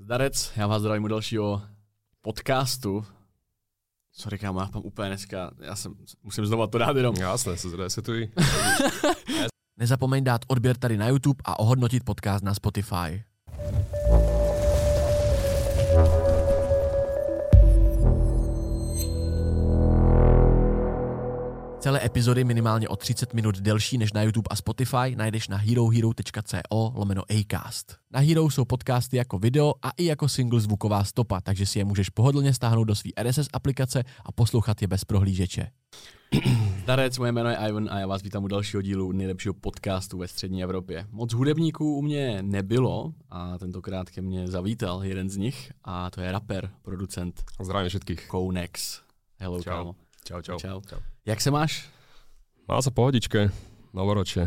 Zdarec, já vás zdravím u dalšího podcastu. Sorry, kámo, já mám úplně dneska, já jsem, musím znova to dát jenom. Jasné, se zresetuj. Nezapomeň dát odběr tady na YouTube a ohodnotit podcast na Spotify. Celé epizody minimálně o 30 minut delší než na YouTube a Spotify najdeš na herohero.co lomeno Acast. Na Hero jsou podcasty jako video a i jako single zvuková stopa, takže si je můžeš pohodlně stáhnout do své RSS aplikace a poslouchat je bez prohlížeče. Zdarec, moje jméno je Ivan a já vás vítám u dalšího dílu nejlepšího podcastu ve střední Evropě. Moc hudebníků u mě nebylo a tentokrát ke mně zavítal jeden z nich a to je rapper, producent Zdravím všetkých. Kounex. Hello, Čau. kámo. Čau, čau. Čau. Jak se máš? Mal sa pohodičke, novoročie.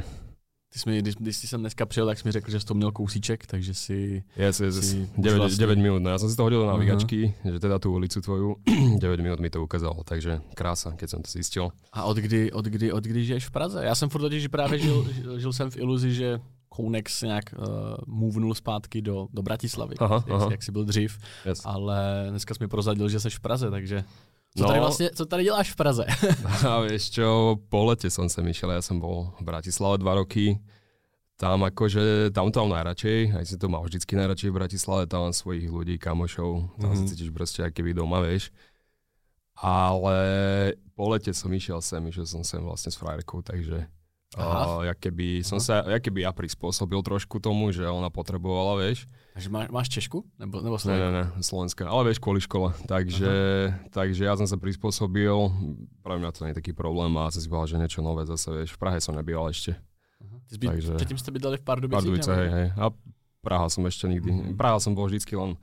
Ty jsi mi, když, když jsi sem dneska přijel, tak jsi mi řekl, že jsi to měl kousíček, takže si... Yes, yes, yes. Si 9, už vlastne- 9 minút. No ja som si to hodil na Aha. navigačky, že teda tú ulicu tvoju, 9 minút mi to ukázalo, takže krása, keď som to zistil. A od kdy, od kdy, od kdy žiješ v Praze? Já jsem furt totiž právě žil, žil, žil jsem v iluzi, že Kounex nějak uh, movenul zpátky do, do Bratislavy, Aha, jak, aha. jak jsi byl dřív, Yes. ale dneska jsi mi prozadil, že jsi v Praze, takže co No. tady vlastně, co tady děláš v Praze? A vieš čo, po lete som sem išiel, ja som bol v Bratislave dva roky. Tam akože, tam to mám najradšej, aj si to mal vždycky najradšej v Bratislave, tam mám svojich ľudí, kamošov, tam Mhm. sa cítiš proste aký keby doma, vieš. Ale po lete som išiel sem, išiel som sem vlastne s frajerkou, takže Aha. uh, jak keby som sa, jak keby ja prispôsobil trošku tomu, že ona potrebovala, vieš. Takže máš, máš Češku? Nebo, nebo Ne, ne, ne, Slovenská, ale vieš, kvôli škole. Takže, takže ja som sa prispôsobil, pre mňa to nie je taký problém a som si povedal, že niečo nové zase, vieš, v Prahe som nebýval ešte. Ty jsi by, takže- Předtým jste bydleli v Pardubicích? Pardubice, hej, hej. A Praha som ešte nikdy, Mhm. Praha som bol vždycky len,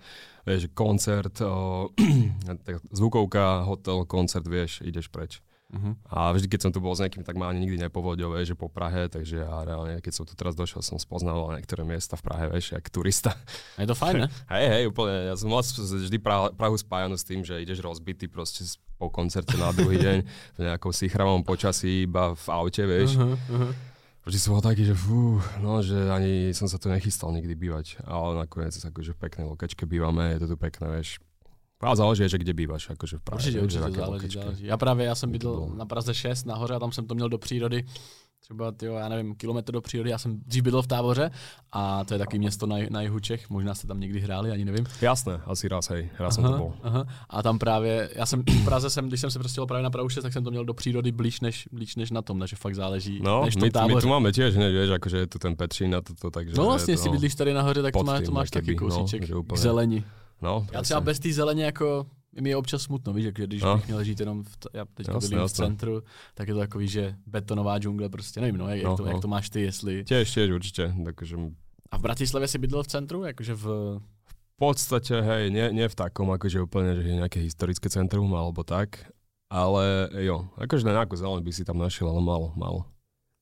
vieš, koncert, o, zvukovka, hotel, koncert, vieš, ideš preč. Mhm. A vždy, keď som tu bol s niekým, tak ma ani nikdy nepovodil, vieš, že po Prahe, takže ja reálne, keď som tu teraz došiel, som spoznával niektoré miesta v Prahe, vieš, jak turista. Je to fajn, ne? Hej, hej, úplne. Ja som mal vždy Prahu, Prahu spájanú s tým, že ideš rozbitý proste po koncerte na druhý deň v nejakom sichravom počasí, iba v aute, vieš. Uh-huh, uh-huh. Vždy som bol taký, že fú, no, že ani som sa tu nechystal nikdy bývať. Ale nakoniec akože v peknej lokačke bývame, je to tu pekné, vieš. A záleží, že kde bývaš, akože v Prahe. Určitě, určitě, záleží, záleží. Já právě, já jsem bydlel bylo. na Praze 6 nahoře a tam jsem to měl do přírody. Třeba, tyjo, já nevím, kilometr do přírody. Já jsem dřív bydlel v Táboře a to je takový město na, na jihu Čech. Možná jste tam někdy hráli, ani nevím. Jasné, asi raz, hej, raz som to bol. aha. A tam právě, já jsem v Praze, jsem, když jsem se prostě právě na Prahu 6, tak jsem to měl do přírody blíž než, blíž než na tom, takže fakt záleží, No, než my, my tu máme tiež, hneď, vieš, akože je tu ten Petřín a toto, takže... No vlastně, jestli to, bydlíš tady nahoře, tak to, má, to máš taky no, kousíček k úplně. zelení. No, Já třeba bez té zeleně jako mi je občas smutno, víš, že když No. bych měl žít jenom v, t- já teďka Jasné, bydlím v centru, tak je to takový, že betonová džungle prostě, nevím, no, jak, No, jak, to, no. jak to máš ty, jestli... Tiež, tiež určite, takže A v Bratislavě si bydlel v centru, jakože v... v podstate, hej, nie, nie v takom, akože úplne, že je nejaké historické centrum alebo tak, ale jo, akože na nejakú zeleň by si tam našiel, ale málo, málo.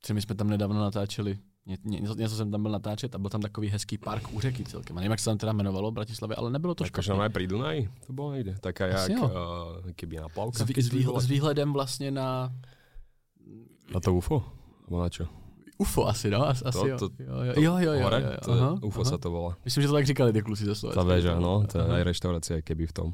Že my jsme tam nedávno natáčeli, něco, jsem tam byl natáčet a byl tam takový hezký park u řeky celkem. A nevím, jak se tam teda jmenovalo v Bratislavě, ale nebylo to Akože špatné. aj pri Dunaji, to bolo niekde, taká jak, jo. uh, keby na plavka. S, vý, s, výhl, s výhledem vlastně na Na to UFO? Alebo na čo? UFO asi, no? As, asi To- jo. to- jo, jo, jo, jo, jo, hore? jo, jo. Je, aha, UFO aha. sa to volá. Myslím, že to tak říkali ty kluci ze Slovenska. Tá väža, no, to je aj reštaurácia keby v tom.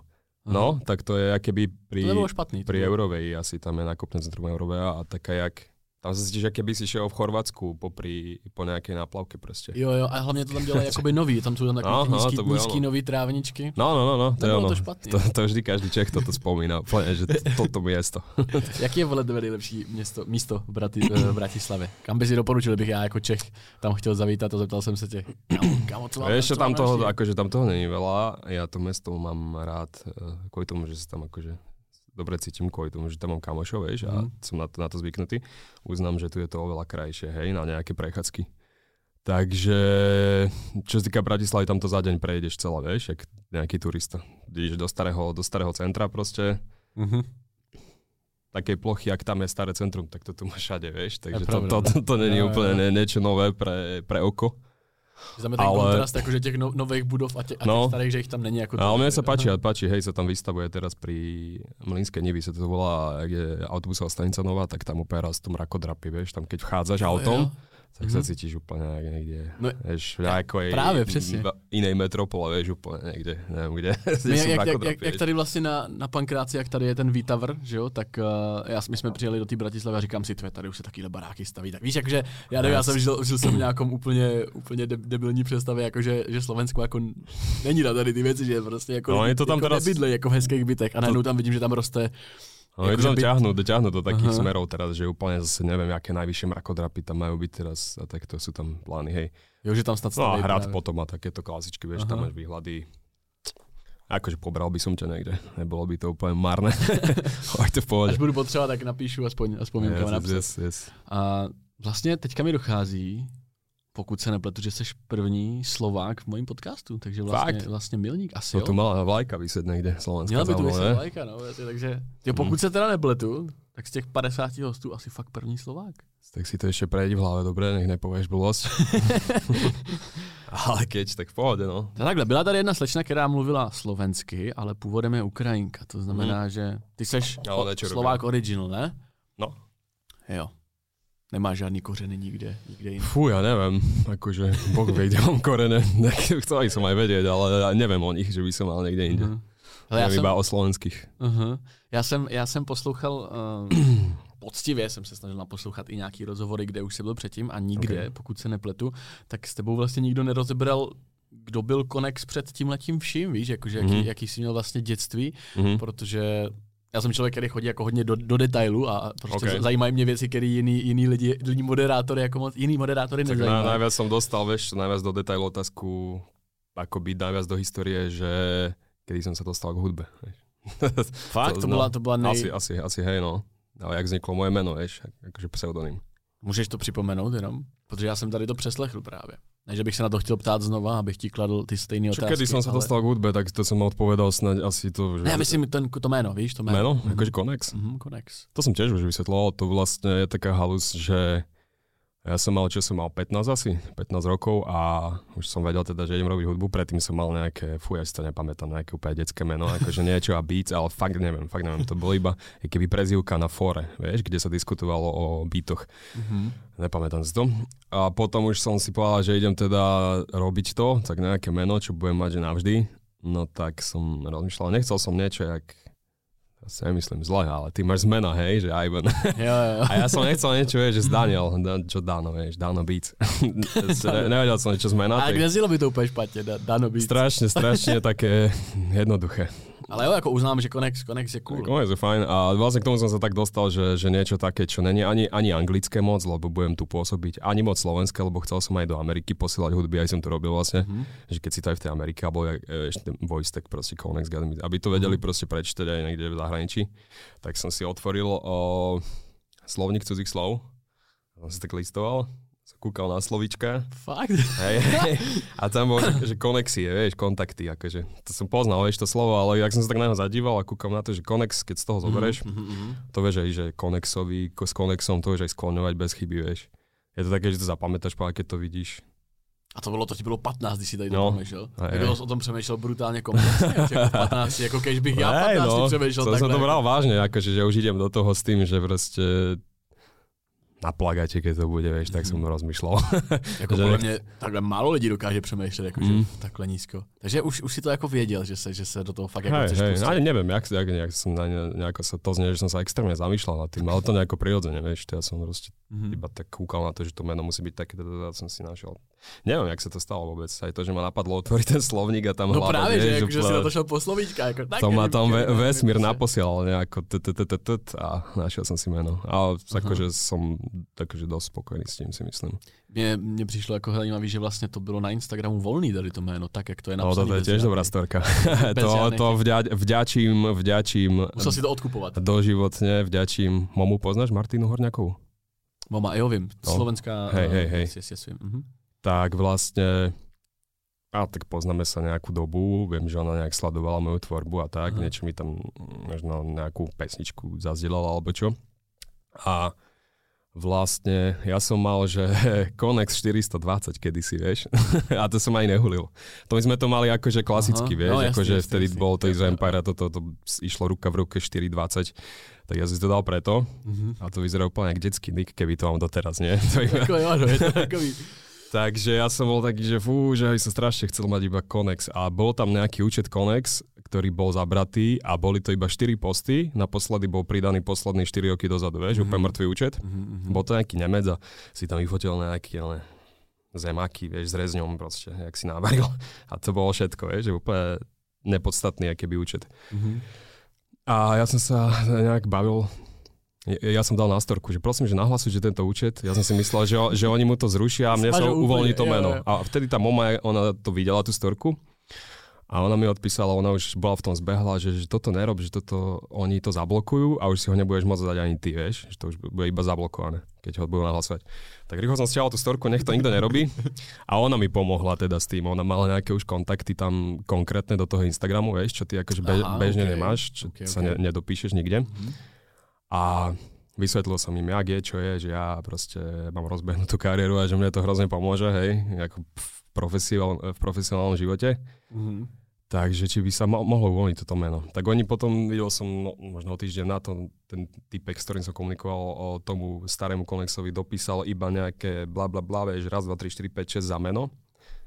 Aha. No, tak to je keby pri, To špatný. pri bylo- Eurovej, asi tam je nákupné centrum Eurovej a taká jak, tam sa cítiš, aké by si šiel v Chorvátsku popri, po nejakej náplavke proste. Jo, jo, a hlavně to tam dělají jakoby nový, tam jsou tam takový No, ty no, to ono. nový trávničky. No, no, no, no, to je ono. to špatný. To, to vždy každý Čech toto spomína, úplne, že toto miesto. Jaký je vole nejlepší město, místo v, Brati, v Bratislavě? Kam by si doporučil, bych já jako Čech tam chtěl zavítat a zeptal jsem se tě. Kámo, kámo, co mám, co tam toho, akože tam toho není veľa, ja to mesto mám rád eh, kvôli tomu, že sa tam akože dobre cítim kvôli tomu, že tam mám kamošov, vieš, a Mhm. som na to, na to zvyknutý. Uznám, že tu je to oveľa krajšie, hej, na nejaké prechádzky. Takže, čo sa týka Bratislavy, tam to za deň prejdeš celé, vieš, jak nejaký turista. Ideš do starého, do starého centra proste, Mhm. takej plochy, jak tam je staré centrum, tak to tu máš všade, vieš, takže to, pravda, to, to, to není úplne ne, niečo nové pre, pre oko. Je ten Ale- kontrast jakože těch no, nových budov a, tě, a No. starých, že ich tam není jako... Ale mne sa páči, Aha. páči, hej, sa tam vystavuje teraz pri Mlinskej Nivy, sa to volá, je autobusová stanica nová, tak tam úplne raz tom rakodrapy, vieš, tam keď vchádzaš Jo, autom, jo. Tak mm-hmm. sa cítiš úplne niekde, no, vieš, v nejakej právě, přesně. inej metropole, vieš, úplně někde, nevím kde. No, jak, jak, jak, jak, tady vlastně na, na Pankráci, jak tady je ten Vítavr, že jo, tak uh, já, my jsme přijeli do té Bratislavy a říkám si, tve, tady už se takové baráky staví. Tak víš, jakože já nevím, já jsem žil, žil jsem v nějakom úplně, úplně debilní představě, jakože, že Slovensko jako není na tady ty věci, že prostě jako, no, je to tam jako teraz... nebydle, jako v hezkých bytech a najednou tam vidím, že tam roste No to tam ťahnú, ťahnú do takých Aha. smerov teraz, že úplne zase neviem, aké najvyššie mrakodrapy tam majú byť teraz a takto sú tam plány, hej. Jo, že tam snad No a hrad práve. potom a takéto klasičky, vieš, Aha. tam máš výhľady. Akože pobral by som ťa niekde, nebolo by to úplne marné. Ale to v pohode. Až budu potřebovat, tak napíšu aspoň, aspoň yes, yes, yes. A vlastně teďka mi dochází, pokud se nepletu, že jsi první Slovák v mojím podcastu, takže vlastně, Fakt? vlastně milník asi no, to mala vlajka vyset někde, slovenská Měla by tu vyset vlajka, no, takže jo, pokud mm. se teda nepletu, tak z těch 50 hostů asi fakt první Slovák. Tak si to ještě prejdi v hlave, dobré, nech nepověš blbosť. ale keď, tak v pohodě, no. To takhle, byla tady jedna slečna, která mluvila slovensky, ale původem je Ukrajinka, to znamená, mm. že ty seš no, Slovák original, ne? No. Jo. Nemá žádný kořeny nikde, nikde jinde. Fú, ja neviem, akože Boh vie, kde mám korene, chcel som aj vedieť, ale neviem o nich, že by som mal niekde inde. Uh-huh. Ale ja iba o slovenských. Uh-huh. Já jsem, já jsem poslouchal, uh, poctivě jsem se snažil naposlouchat i nějaký rozhovory, kde už se byl předtím a nikde, okay. pokud se nepletu, tak s tebou vlastně nikdo nerozebral kdo byl Konex před tím letím vším, víš, jakože jaký, mm-hmm. jaký jsi měl vlastně dětství, mm-hmm. protože já jsem člověk, který chodí jako hodně do, do detailu a prostě okay. zajímají mě věci, které jiný, jiný lidi, jiný moderátory jako moc, jiný moderátory tak nezajímají. Na, najviac som dostal, vieš, najviac do detailu otázku, ako byť najviac do historie, že kedy som sa dostal k hudbe. Fakt? to, to, byla, to byla nej... Asi, asi, asi hej, no. Ale jak vzniklo moje meno, vieš, akože pseudonym. Můžeš to připomenout jenom? Protože já jsem tady to přeslechl právě. Ne, že bych se na to chtěl ptát znova, abych ti kladl ty stejné otázky. Kedy som sa ale... dostal k hudbe, tak to som odpovedal snad asi to, že... Ne, myslím ten, to jméno, víš, to jméno. Jméno? Mm-hmm. Akože Konex? Mm-hmm, Konex. To som tiež už vysvetloval, to vlastne je taká halus, že ja som mal, čo som mal 15 asi, 15 rokov a už som vedel teda, že idem robiť hudbu. Predtým som mal nejaké, fú, ja si to nepamätám, nejaké úplne detské meno, akože niečo a beats, ale fakt neviem, fakt neviem. To bolo iba keby prezivka na fore, vieš, kde sa diskutovalo o beatoch. Mm-hmm. Nepamätám si to. A potom už som si povedal, že idem teda robiť to, tak nejaké meno, čo budem mať že navždy. No tak som rozmýšľal, nechcel som niečo, jak ja si nemyslím zle, ale ty máš zmena, hej, že Ivan. Jo, jo. A ja som nechcel niečo, vieš, že z Daniel, čo Dano, vieš, Dano Beats. ne, nevedel som niečo zmena. Ale tak... by to úplne špatne, Dano Beats. Strašne, strašne také jednoduché. Ale jo, jako uznám, že Konex, Konex je cool. Konex je fajn a vlastne k tomu som sa tak dostal, že, že niečo také, čo není ani, ani anglické moc, lebo budem tu pôsobiť, ani moc slovenské, lebo chcel som aj do Ameriky posielať hudby, aj som to robil vlastne, mm-hmm. že keď si to aj v tej Amerike, alebo ešte voice, tak proste Konex, aby to vedeli mm-hmm. proste prečítať aj niekde v zahraničí, tak som si otvoril o, slovník cudzích slov, som si tak listoval kúkal na slovíčka. Fakt? Hej, hej. A tam bol, že, že konexie, vieš, kontakty, akože. To som poznal, vieš, to slovo, ale jak som sa tak na neho zadíval a kúkam na to, že konex, keď z toho mhm, zoberieš, mm-hmm. to vieš aj, že konexový, s konexom, to vieš aj skloňovať bez chyby, vieš. Je to také, že to zapamätáš, keď to vidíš. A to bylo, to ti bylo 15, když si tady no, přemýšlel. Kdo o tom přemýšlel brutálně komplexně, jako 15, jako keď bych já 15 no, přemýšlel to som to bral vážne, akože, že už idem do toho s tým, že proste na plagáte, keď to bude, vieš, tak som mm. rozmýšľal. jako podle mě takhle málo lidí dokáže přemýšlet, jakože mm. takhle nízko. Takže už, už si to jako věděl, že se, že se do toho fakt jako hej, chceš hej, Ani neviem, jak, jak, jak som na ne, nejako sa to znie, že som sa extrémne zamýšľal nad tým, ale to nejako prirodzene, vieš, ja som proste mm-hmm. iba tak kúkal na to, že to meno musí byť také, teda som si našiel. Neviem, jak sa to stalo vôbec, aj to, že ma napadlo otvoriť ten slovník a tam No práve, že, že si na to šel po slovíčka. Ako, to ma tam vesmír naposielal nejako a našiel som si meno. A akože som takže dosť spokojný s tím, si myslím. Mně, mně přišlo jako zajímavé, že vlastně to bylo na Instagramu volný tady to jméno, tak jak to je napsané. No to je tiež dobrá storka. to, to vďa, vďačím, vďačím. Musel si to odkupovat. Doživotne vďačím. Momu poznáš Martinu Horňakovú? Mama, jo vím, no. slovenská. Hej, hej, hej. Yes, yes, yes, uh-huh. Tak vlastne a tak poznáme sa nejakú dobu, viem, že ona nejak sledovala moju tvorbu a tak, uh-huh. niečo mi tam možno nejakú pesničku zazdieľala alebo čo. A vlastne ja som mal, že Konex 420 kedysi, vieš. a to som aj nehulil. To my sme to mali akože klasicky, Aha, vieš. No, akože vtedy jasný, bolo to Ease Empire a toto to, to išlo ruka v ruke 420. Tak ja som si to dal preto. Uh-huh. A to vyzerá úplne ako detský nick, keby to mám doteraz, nie? To. Ako, áno, je to takový... Takže ja som bol taký, že fú, že som strašne chcel mať iba Konex. A bol tam nejaký účet Konex, ktorý bol zabratý a boli to iba 4 posty. Naposledy bol pridaný posledný 4 roky dozadu, vieš, mm-hmm. úplne mŕtvý účet. Mm-hmm. Bol to nejaký Nemec a si tam vyfotil nejaký, ale zemaky, vieš, s rezňom proste, jak si návaril. A to bolo všetko, vieš, že úplne nepodstatný, aký by účet. Mm-hmm. A ja som sa nejak bavil ja som dal na storku, že prosím, že nahlasujte tento účet. Ja som si myslel, že, že oni mu to zrušia a mne sa uvoľní to meno. A vtedy tá mama, ona to videla, tú storku. A ona mi odpísala, ona už bola v tom zbehla, že, že toto nerob, že toto, oni to zablokujú a už si ho nebudeš môcť dať ani ty, vieš, že to už bude iba zablokované, keď ho budú nahlasovať. Tak rýchlo som stiahol tú storku, nech to nikto nerobí. A ona mi pomohla teda s tým, ona mala nejaké už kontakty tam konkrétne do toho Instagramu, vieš, čo ty akože bež, Aha, bežne okay. nemáš, čo okay, sa okay. Ne, nedopíšeš nikde. Mm-hmm. A vysvetlil som im, jak je, čo je, že ja proste mám rozbehnutú kariéru a že mne to hrozne pomôže, hej, ako v, profesionál, v profesionálnom živote. Mm-hmm. Takže či by sa mo- mohlo uvoľniť toto meno. Tak oni potom, videl som no, možno o týždeň na to, ten typek, s ktorým som komunikoval o tomu starému Konexovi, dopísal iba nejaké bla bla bla, vieš, raz, dva, tri, štyri, 5, 6 za meno.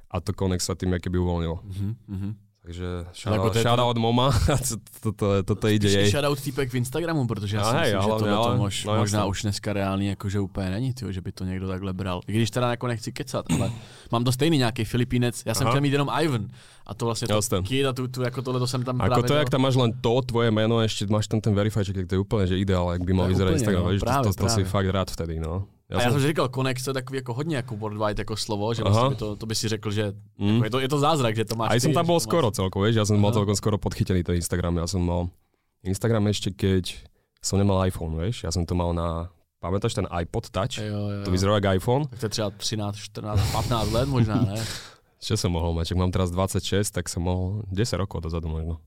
A to Konex sa tým keby uvoľnilo. Mm-hmm. Takže shoutout od Moma, toto, toto ide jej. Shoutout týpek v Instagramu, protože já si myslím, že tohle to mož, no, možná už dneska reálně jakože úplně není, tyjo, že by to někdo takhle bral. I když teda jako nechci kecat, ale mám to stejný nějaký Filipínec, já jsem chtěl mít jenom Ivan. A to vlastně to kid a tu, tu, jako tohle to jsem tam Ako to, jak tam máš len to, tvoje meno, ještě máš tam ten verified, to je úplně že ideál, jak by mal vyzerať Instagram, no, právě, to, to, to, si fakt rád vtedy, no. Já a já jsem si říkal, Konex to je takový jako hodně jako worldwide jako slovo, že vlastně by to, to by si řekl, že mm. jako je, to, je to zázrak, že to máš. A jsem tam bol skoro celko, vieš, ja som mal celkom skoro podchytený ten Instagram, ja som mal Instagram ešte keď som nemal iPhone, vieš, ja som to mal na Pamätáš ten iPod Touch? Jo, jo, jo. To vyzeralo ako iPhone. Tak to je třeba 13, 14, 15 let možná, ne? Čo som mohol mať? Ak mám teraz 26, tak som mohol 10 rokov dozadu možno.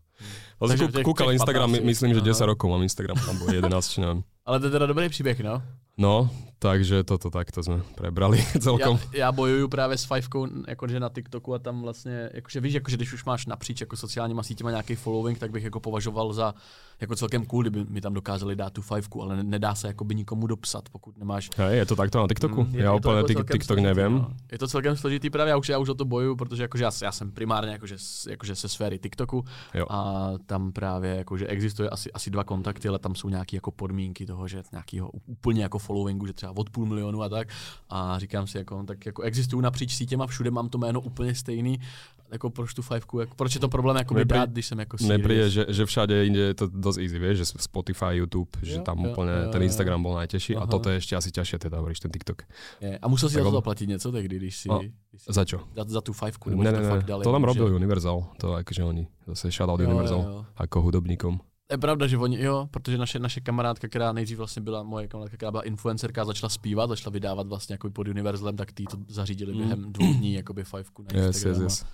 Takže kúkal Instagram, 15, myslím, že 10 rokov mám Instagram, tam bolo 11, či neviem. Ale to je teda dobrý příběh, no? No, takže toto takto sme prebrali celkom. Já, já bojuju právě s Fivkou jakože na TikToku a tam vlastně, jakože víš, jakože když už máš napříč jako sociálníma sítěma nějaký following, tak bych jako považoval za jako celkem cool, kdyby mi tam dokázali dát tu Fivku, ale nedá se jako by nikomu dopsat, pokud nemáš. Hej, je to takto na TikToku? Mm, je, já úplně jako TikTok složitý, nevím. No. Je to celkem složitý právě, já už, já už o to bojuju, protože jakože já, já jsem primárně jakože, jakože se sféry TikToku jo. a tam právě jakože existuje asi, asi dva kontakty, ale tam jsou nějaké jako podmínky toho, že nějakého úplně jako followingu, že třeba od půl milionu a tak. A říkám si, jako, tak jako existují napříč sítěma, všude mám to jméno úplně stejný, jako proč tu fivku, jako, proč je to problém jako Nepri, dát, když jsem jako serious. Nepríde, že, že všade inde je to dosť easy, vieš, že Spotify, YouTube, jo, že tam jo, úplne jo, ten Instagram bol najtežší a toto je ešte asi ťažšie, teda hovoríš ten TikTok. Je. A musel si tak za to zaplatiť něco tehdy, když si... No, když si za čo? Za, za tú fivku, nebo ne, ne, to fakt dali. To nám robil Universal, to akože oni, zase shoutout Universal, jo, jo. ako hudobníkom. Je pravda, že oni, jo, protože naše, naše kamarádka, která nejdřív vlastně byla moje kamarádka, která byla influencerka, začala zpívat, začala vydávat vlastně jako pod Universalem, tak ty to zařídili mm. během dvou dní, jakoby fivku na. Yes, yes, yes.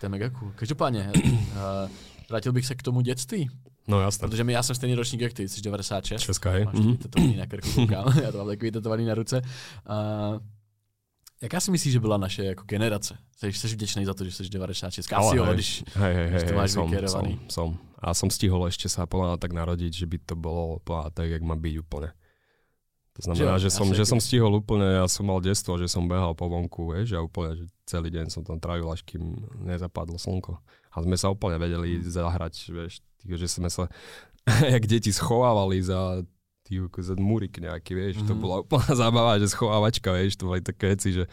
To je mega cool. Každopádně, uh, vrátil bych se k tomu dětství. No jasně. Protože my, já jsem stejný ročník jak ty, jsi 96. Česká, je. Máš mm. tetovaný na krku, koukám, já to mám takový tetovaný na ruce. Uh, Jaká si myslíš, že byla naše jako generace? Jsi, jsi vděčný za to, že jsi 96. Asi jo, když, hej, hej, když to máš som, som, som. A som stihol ešte sa podľa tak narodiť, že by to bolo podľa tak, jak má byť úplne. To znamená, že, že, som, že som stihol úplne, ja som mal detstvo, že som behal po vonku, vieš, a úplne, že celý deň som tam trávil, až kým nezapadlo slnko. A sme sa úplne vedeli zahrať, vieš, že sme sa, jak deti schovávali za ty za múrik nejaký, vieš, mm-hmm. to mhm. bola úplná zábava, že schovávačka, vieš, to boli také veci, že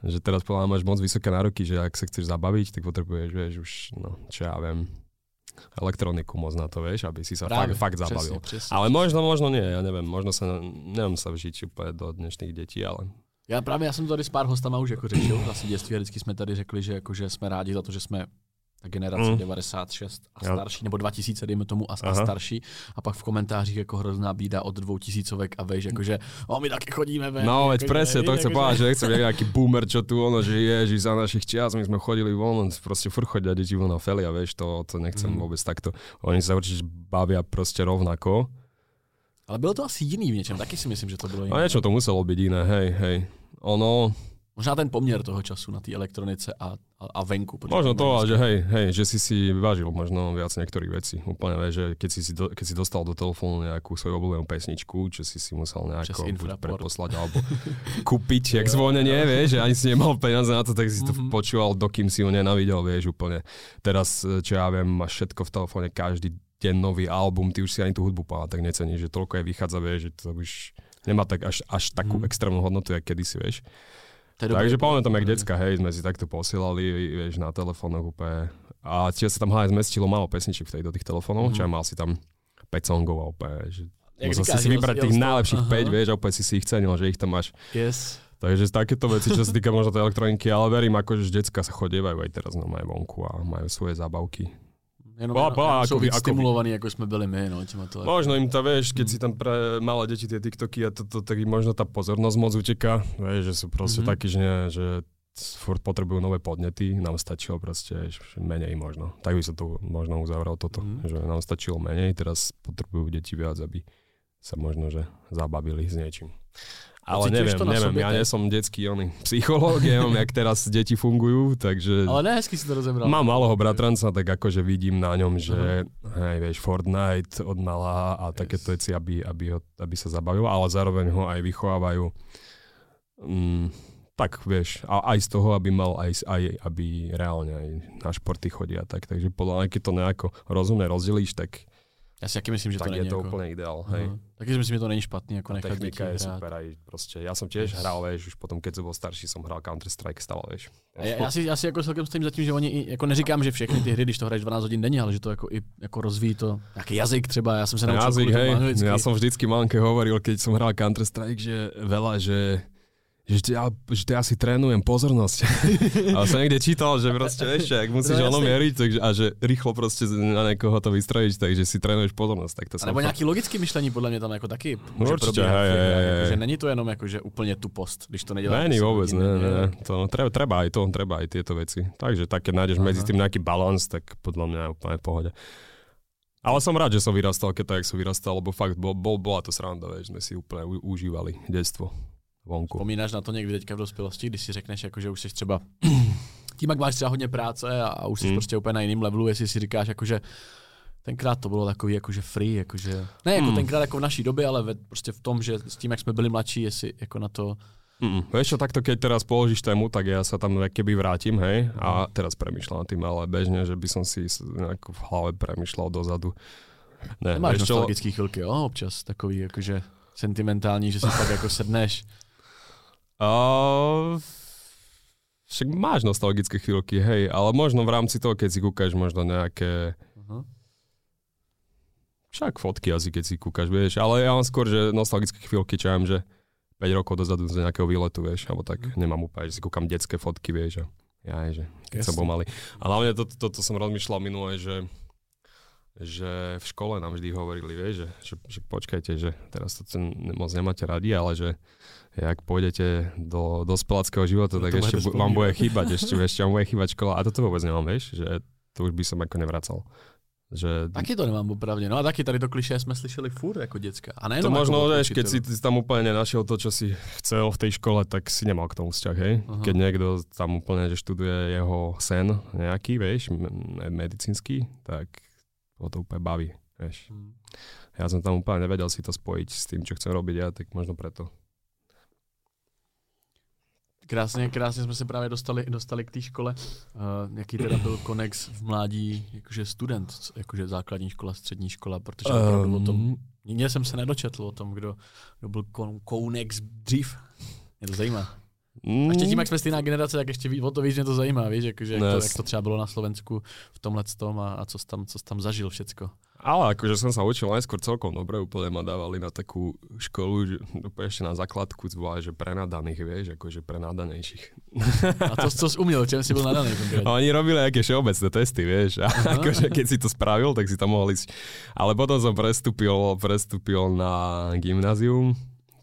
že teraz podľa máš moc vysoké nároky, že ak sa chceš zabaviť, tak potrebuješ, vieš, už, no, čo ja viem, elektroniku moc na to, vieš, aby si sa Práve, fakt, fakt zabavil. Presne, presne, ale možno, možno nie, ja neviem, možno sa, neviem sa vžiť úplne do dnešných detí, ale... Já právě, já jsem to tady s pár hostama už jako řešil, vlastně dětství vždycky jsme tady řekli, že, jako, že jsme rádi za to, že jsme ta generace mm. 96 a starší, jo. nebo 2000, dejme tomu, a, a starší. A pak v komentářích jako hrozná bída od dvou tisícovek a veš, jakože, o, my taky chodíme ven. No, veď presne, to chcem povedať, že nechcem nejaký boomer, čo tu ono, že ježi, za našich čias, my sme chodili von, proste furt chodia deti von na felia, vieš, to, to nechcem mm. vôbec takto. Oni sa určite bavia proste rovnako. Ale bylo to asi jiný v něčem, taky si myslím, že to bylo jiné. A niečo to muselo byť iné, hej, hej. Ono, Možná ten poměr toho času na té elektronice a, a, a venku. Možno to, je že hej, hej, že si si vážil možno viac niektorých vecí. Úplne, vieš, že keď si, do, keď si dostal do telefónu nejakú svoju obľúbenú pesničku, čo si si musel nejako buď preposlať alebo kúpiť, jak zvonenie, vieš, že ani si nemal peniaze na to, tak si to Mhm. počúval, dokým si ju nenavidel, vieš, úplne. Teraz, čo ja viem, máš všetko v telefóne, každý deň nový album, ty už si ani tú hudbu tak neceníš, že toľko je vychádza, vieš, že to už nemá tak až, až takú Mhm. extrémnu hodnotu, jak kedysi, vieš. Takže pamätám, jak decka, hej, sme si takto posielali, vieš, na telefónoch úplne. A tiež sa tam hlavne zmestilo málo pesničiek v tej do tých telefónov, Mhm. čo ja mal si tam 5 songov a úplne, že Jak musel si si vybrať tých najlepších aha. 5, vieš, a úplne si si ich cenil, že ich tam máš. Yes. Takže takéto veci, čo sa týka možno tej elektroniky, ale verím, ako, že decka sa chodievajú aj teraz no, aj vonku a majú svoje zábavky. Jenom, Bola- bola jenom akoby- víc akoby- stimulovaní, jako jsme byli my, no, těma. Možno im to, vieš, keď Mhm. si tam pre malé deti tie TikToky a toto, tak im možno tá pozornosť moc uteká, vieš, že sú proste Mhm. takí, že, nie, že furt potrebujú nové podnety, nám stačilo proste menej možno. Tak by sa to možno uzavrel toto, Mhm. že nám stačilo menej, teraz potrebujú deti viac, aby sa možno, že zabavili s niečím. Ale Pociťuješ neviem, to na neviem, sobě ja nie som detský oný psychológ, neviem, jak teraz deti fungujú, takže... Ale ne, hezky si to rozebral. Mám malého bratranca, tak akože vidím na ňom, že hej, vieš, Fortnite od malá a takéto veci, aby, aby, ho, aby sa zabavil, ale zároveň ho aj vychovávajú mm, tak, vieš, a aj z toho, aby mal aj, aj aby reálne aj na športy chodí a tak, takže podľa mňa, keď to nejako rozumne rozdelíš, tak, Já si taky myslím, že tak to je to jako... úplne ideál, hej. Aha. Taky si myslím, že to není špatný, jako nechat děti Technika je hrát. super aj proste. Ja som tiež hral, vieš, už potom, keď som bol starší, som hral Counter-Strike stále, vieš. A já, já, si, já si jako celkem stojím za tím, že oni, jako neříkám, že všechny ty hry, když to hraješ 12 hodin denně, ale že to jako i jako rozvíjí to nějaký jazyk třeba, já jsem se naučil Jazyk, hej. anglicky. Ja som vždycky mamke hovoril, keď som hral Counter-Strike, že veľa, že že ja, že ja si trénujem pozornosť. Ale som niekde čítal, že proste vieš, ak musíš No, ono mieriť, takže, a že rýchlo proste na niekoho to vystrojíš, takže si trénuješ pozornosť. Tak to A som nějaký logický myšlení podle mě tam taky může Určitě, probíhat. hej, hej, hej. že není to jenom jako, že úplně tupost, když to neděláš. Není 10 vôbec, ne, ne. To treba, treba aj to, treba aj tieto veci. Takže tak, keď nájdeš medzi Aha. tým nejaký balans, tak podľa mňa je úplne v pohode. Ale som rád, že som vyrastal, keď tak, jak som vyrastal, lebo fakt bol, bol, bola to sranda, vieš, sme si úplne užívali detstvo vonku. Vzpomínáš na to někdy teďka v dospělosti, když si řekneš, jako, že už jsi třeba tím, jak máš třeba hodně práce a, a už jsi Hmm. prostě úplně na jiném levelu, jestli si říkáš, jako, že tenkrát to bylo takový jakože free, jakože, ne jako Hmm. tenkrát jako v naší době, ale ve, prostě v tom, že s tím, jak jsme byli mladší, jestli jako na to, Mm, vieš čo, takto keď teraz položíš tému, tak ja sa tam keby vrátim, hej, a teraz premyšľam tým, ale bežne, že by som si nejako v hlave premyšľal dozadu. Ne, nemáš nostalgický chvilky, jo, občas takový jakože sentimentální, že si pak jako sedneš. Uh, však máš nostalgické chvíľky, hej, ale možno v rámci toho, keď si kúkaš možno nejaké, Aha. však fotky asi, keď si kúkaš, vieš, ale ja mám skôr, že nostalgické chvíľky, čo ja viem, že 5 rokov dozadu z nejakého výletu, vieš, alebo tak Mhm. nemám úplne, že si kúkam detské fotky, vieš, a ja, že keď som bol malý. A hlavne toto to, to som rozmýšľal minule, že že v škole nám vždy hovorili, vieš, že, že, že počkajte, že teraz to ten moc nemáte radi, ale že jak pôjdete do dospeláckého života, No tak ešte bu- vám bude chýbať, ešte, ešte vám bude chýbať škola. A toto vôbec nemám, vieš, že to už by som ako nevracal. Že Taky to nemám opravdu. No a taky tady to kliše jsme slyšeli furt jako děcka. A to možno, vieš, keď si tam úplne nenašiel to, čo si chcel v tej škole, tak si nemal k tomu vzťah, hej? Aha. Keď niekto tam úplne, že študuje jeho sen nejaký, vieš, me- medicínsky, tak ho to úplne baví, vieš. Hm. Ja som tam úplne nevedel si to spojiť s tým, čo chcem robiť ja, tak možno preto. Krásně, krásně jsme se právě dostali, dostali k té škole. Uh, jaký teda byl konex v mládí, jakože student, jakože základní škola, střední škola, protože opravdu o tom, Um, nikdy jsem se nedočetl o tom, kdo, kdo byl kon, konex dřív. Mě to zajímá. A ještě tím, jak jsme stejná generace, tak ještě o to víc mě to zajímá, víš, jakože jak, No to, jas- jak to třeba bylo na Slovensku v tomhle tom a, a co jsi tam, co jsi tam zažil všecko. Ale akože som sa učil najskôr celkom dobre, úplne ma dávali na takú školu, že úplne ešte na základku zvolali, že prenadaných, vieš, akože prenadanejších. A to, co jsi uměl, čem jsi byl nadaný oni robili nejaké všeobecné testy, vieš. A Aha. akože keď si to spravil, tak si tam mohol ísť. Ale potom som prestúpil, prestúpil na gymnázium.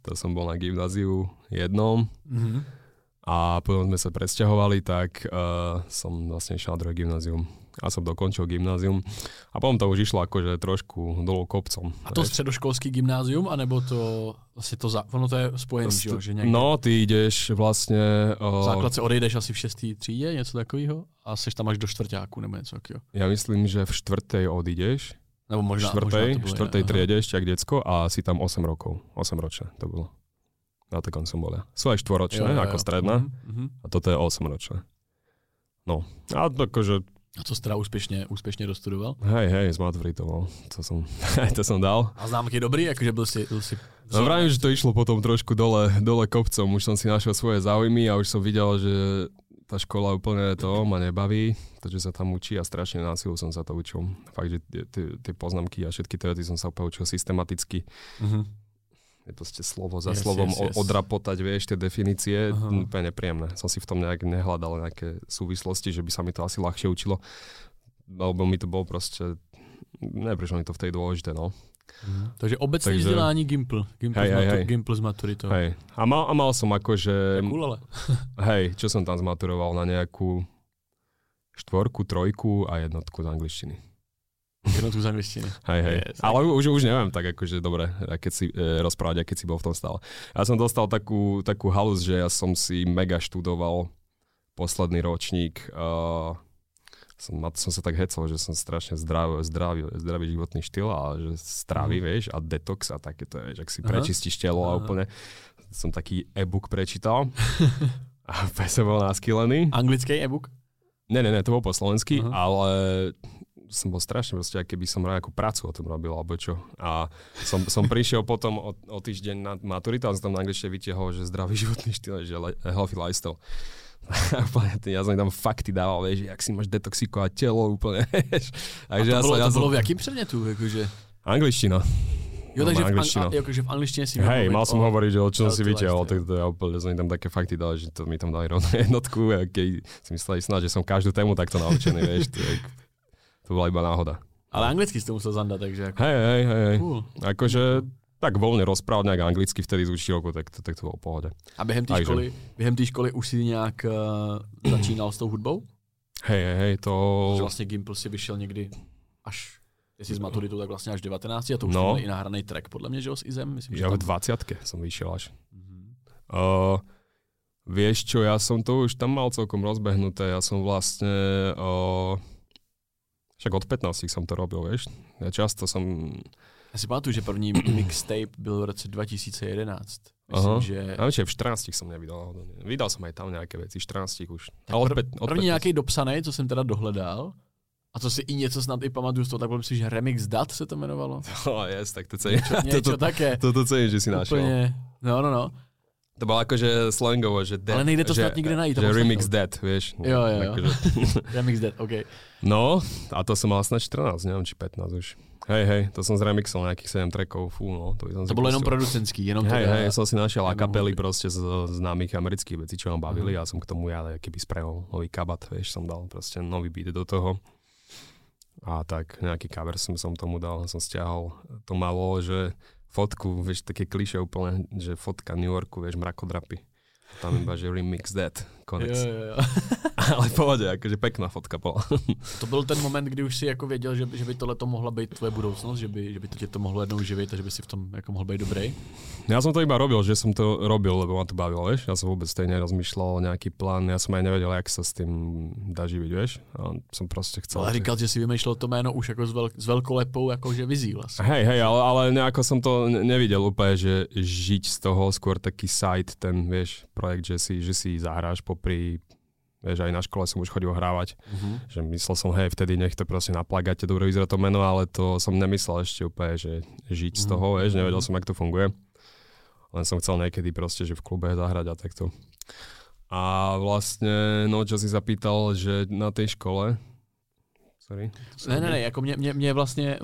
To som bol na gymnáziu jednom. Mhm. A potom sme sa presťahovali, tak uh, som vlastne išiel na druhé gymnázium. A som dokončil gymnázium. A potom to už išlo akože trošku dolu kopcom. A to středoškolský gymnázium, anebo to vlastně to, za, ono to je spojené, že, že někde... No, ty jdeš vlastně... Uh, základce odejdeš asi v šestý třídě, něco takového, a seš tam až do čtvrtáku nebo něco takového. Já myslím, že v čtvrtej odídeš, nebo možná, štvrtej, možná to štvrtej triede ešte jak decko a si tam 8 rokov. 8 ročné to bolo. Na takom som bol ja. Sú aj štvoročné, jo, jo, ako stredná. Uh-huh. A toto je 8 ročné. No, a akože... A co teda úspěšně, úspěšně dostudoval? Hej, hej, zmaturitoval. To som, to som dal. A známky dobrý? Akože byl si... Byl si no vravím, že to išlo potom trošku dole, dole kopcom. Už som si našiel svoje záujmy a už som videl, že tá škola úplne to ma nebaví, to, že sa tam učí a strašne násilu som sa to učil. Fakt, že tie poznámky a všetky teórie som sa úplne učil systematicky. Uh-huh. Je proste slovo za yes, slovom yes, yes. odrapotať, vieš, tie definície, uh-huh. úplne nepríjemné. Som si v tom nejak nehľadal nejaké súvislosti, že by sa mi to asi ľahšie učilo, lebo mi to bolo proste, neprišlo mi to v tej dôležité, no. Mm. Takže obecné Takže... vzdelání Gimpl. Gimpl, hej, hej, hej. Gimpl s maturitou. Hej. A mal, a mal som akože... Hej, čo som tam zmaturoval na nejakú štvorku, trojku a jednotku z angličtiny. Jednotku z angličtiny. Hej, hej. Yes. Ale už, už neviem tak akože dobre, keď si e, rozprávať, keď si bol v tom stále. Ja som dostal takú, takú halus, že ja som si mega študoval posledný ročník uh, som, som sa tak hecol, že som strašne zdravý, zdravý, zdravý životný štýl a že stravý, mm. vieš, a detox a takéto, vieš, ak si Aha. prečistíš telo Aha. a úplne som taký e-book prečítal a som bol naskylený. Anglický e-book? Ne, ne, ne, to bol po slovensky, uh-huh. ale som bol strašne proste, keby som nejakú prácu o tom robil, alebo čo. A som, som prišiel potom o, o týždeň na maturitu a som tam na angličtine vytiahol, že zdravý životný štýl, že healthy lifestyle. ja som tam fakty dával, vieš, jak si máš detoxikovať telo úplne, vieš. Takže a to, ja bolo, som, ja to bolo v jakým predmetu? Akože? Angličtina. Jo, takže v, ang- akože v angličtine si Hej, mal som o, hovoriť, že o čom si vytiahol, tak to ja úplne som tam také fakty dal, že to mi tam dali rovno jednotku, a keď si mysleli snad, že som každú tému takto naučený, vieš, to, to bola iba náhoda. Ale anglicky si to musel zandať, takže ako... Hej, hej, hej. Cool. Akože tak voľne rozprávať nejak anglicky vtedy z učielku, tak, tak to bolo v pohode. A během té školy, během té školy už si nějak uh, začínal s tou hudbou? Hej, hej, hej, to... Že vlastně Gimple si vyšel někdy až Jestli z maturitu, tak vlastně až 19 a to už no. i nahraný track, podle mě, že jo, s Izem? Myslím, ja v 20 som vyšiel až. Mm-hmm. Uh, vieš čo, ja som to už tam mal celkom rozbehnuté, ja som vlastne... Uh, však od 15 som to robil, vieš. Ja často som já si pamatuju, že první mixtape byl v roce 2011. Myslím, Aha. že... Ja v 14 som nevydal. Vydal som aj tam nejaké veci, 14 už. Ale od, pr- od první nějaký dopsaný, co jsem teda dohledal, a to si i něco snad i pamatuju z toho, tak myslím, že Remix Dat se to jmenovalo. Oh, yes, tak to cením. Něco, něco to, také. To, to cením, že si našel. Úplně, no, no, no. To bylo akože slangovo, že dead. Ale nejde to snad nikde najít. Že remix dead, vieš. Jo, jo, jo. Akože... remix dead, OK. No, a to som mal snad 14, neviem, či 15 už. Hej, hej, to som zremixol nejakých 7 trackov, fú, no. To, to bolo jenom producentský, jenom Hej, teda... hej, som si našiel a kapely proste z známych amerických vecí, čo ma bavili uh-huh. a som k tomu ja keby sprehol nový kabat, vieš, som dal proste nový beat do toho. A tak nejaký cover som, som tomu dal, som stiahol to malo, že fotku, vieš, také kliše úplne, že fotka New Yorku, vieš, mrakodrapy. Tam iba, že remix that, konec. Jo, jo, jo. Ale pohode, akože pekná fotka bola. to byl ten moment, kdy už si jako věděl, že, že by tohle to mohla být tvoje budoucnost, že by, že by to tě to mohlo jednou živit a že by si v tom jako mohl být dobrý? Ja som to iba robil, že som to robil, lebo ma to bavilo, vieš. Ja som vôbec tej nerozmýšľal nejaký plán, ja som aj nevedel, jak sa s tým dá živiť, vieš. A som proste chcel... Ale říkal, že si vymýšľal to jméno už ako s, veľk, s veľkolepou, akože vizí vlastne. Hej, hej, ale, ale nejako som to nevidel úplne, že žiť z toho, skôr taký site, ten, vieš, projekt, že si, že si zahráš popri Vieš, aj na škole som už chodil hrávať. Uh-huh. Že myslel som, hej, vtedy nech to proste na plagáte dobre vyzerá to meno, ale to som nemyslel ešte úplne, že žiť uh-huh. z mhm. toho, vieš, nevedel som, jak to funguje. Len som chcel niekedy proste, že v klube zahrať a takto. A vlastne, no čo si zapýtal, že na tej škole, Sorry. Ne, ne, ne, jako mě, mě, mě vlastně,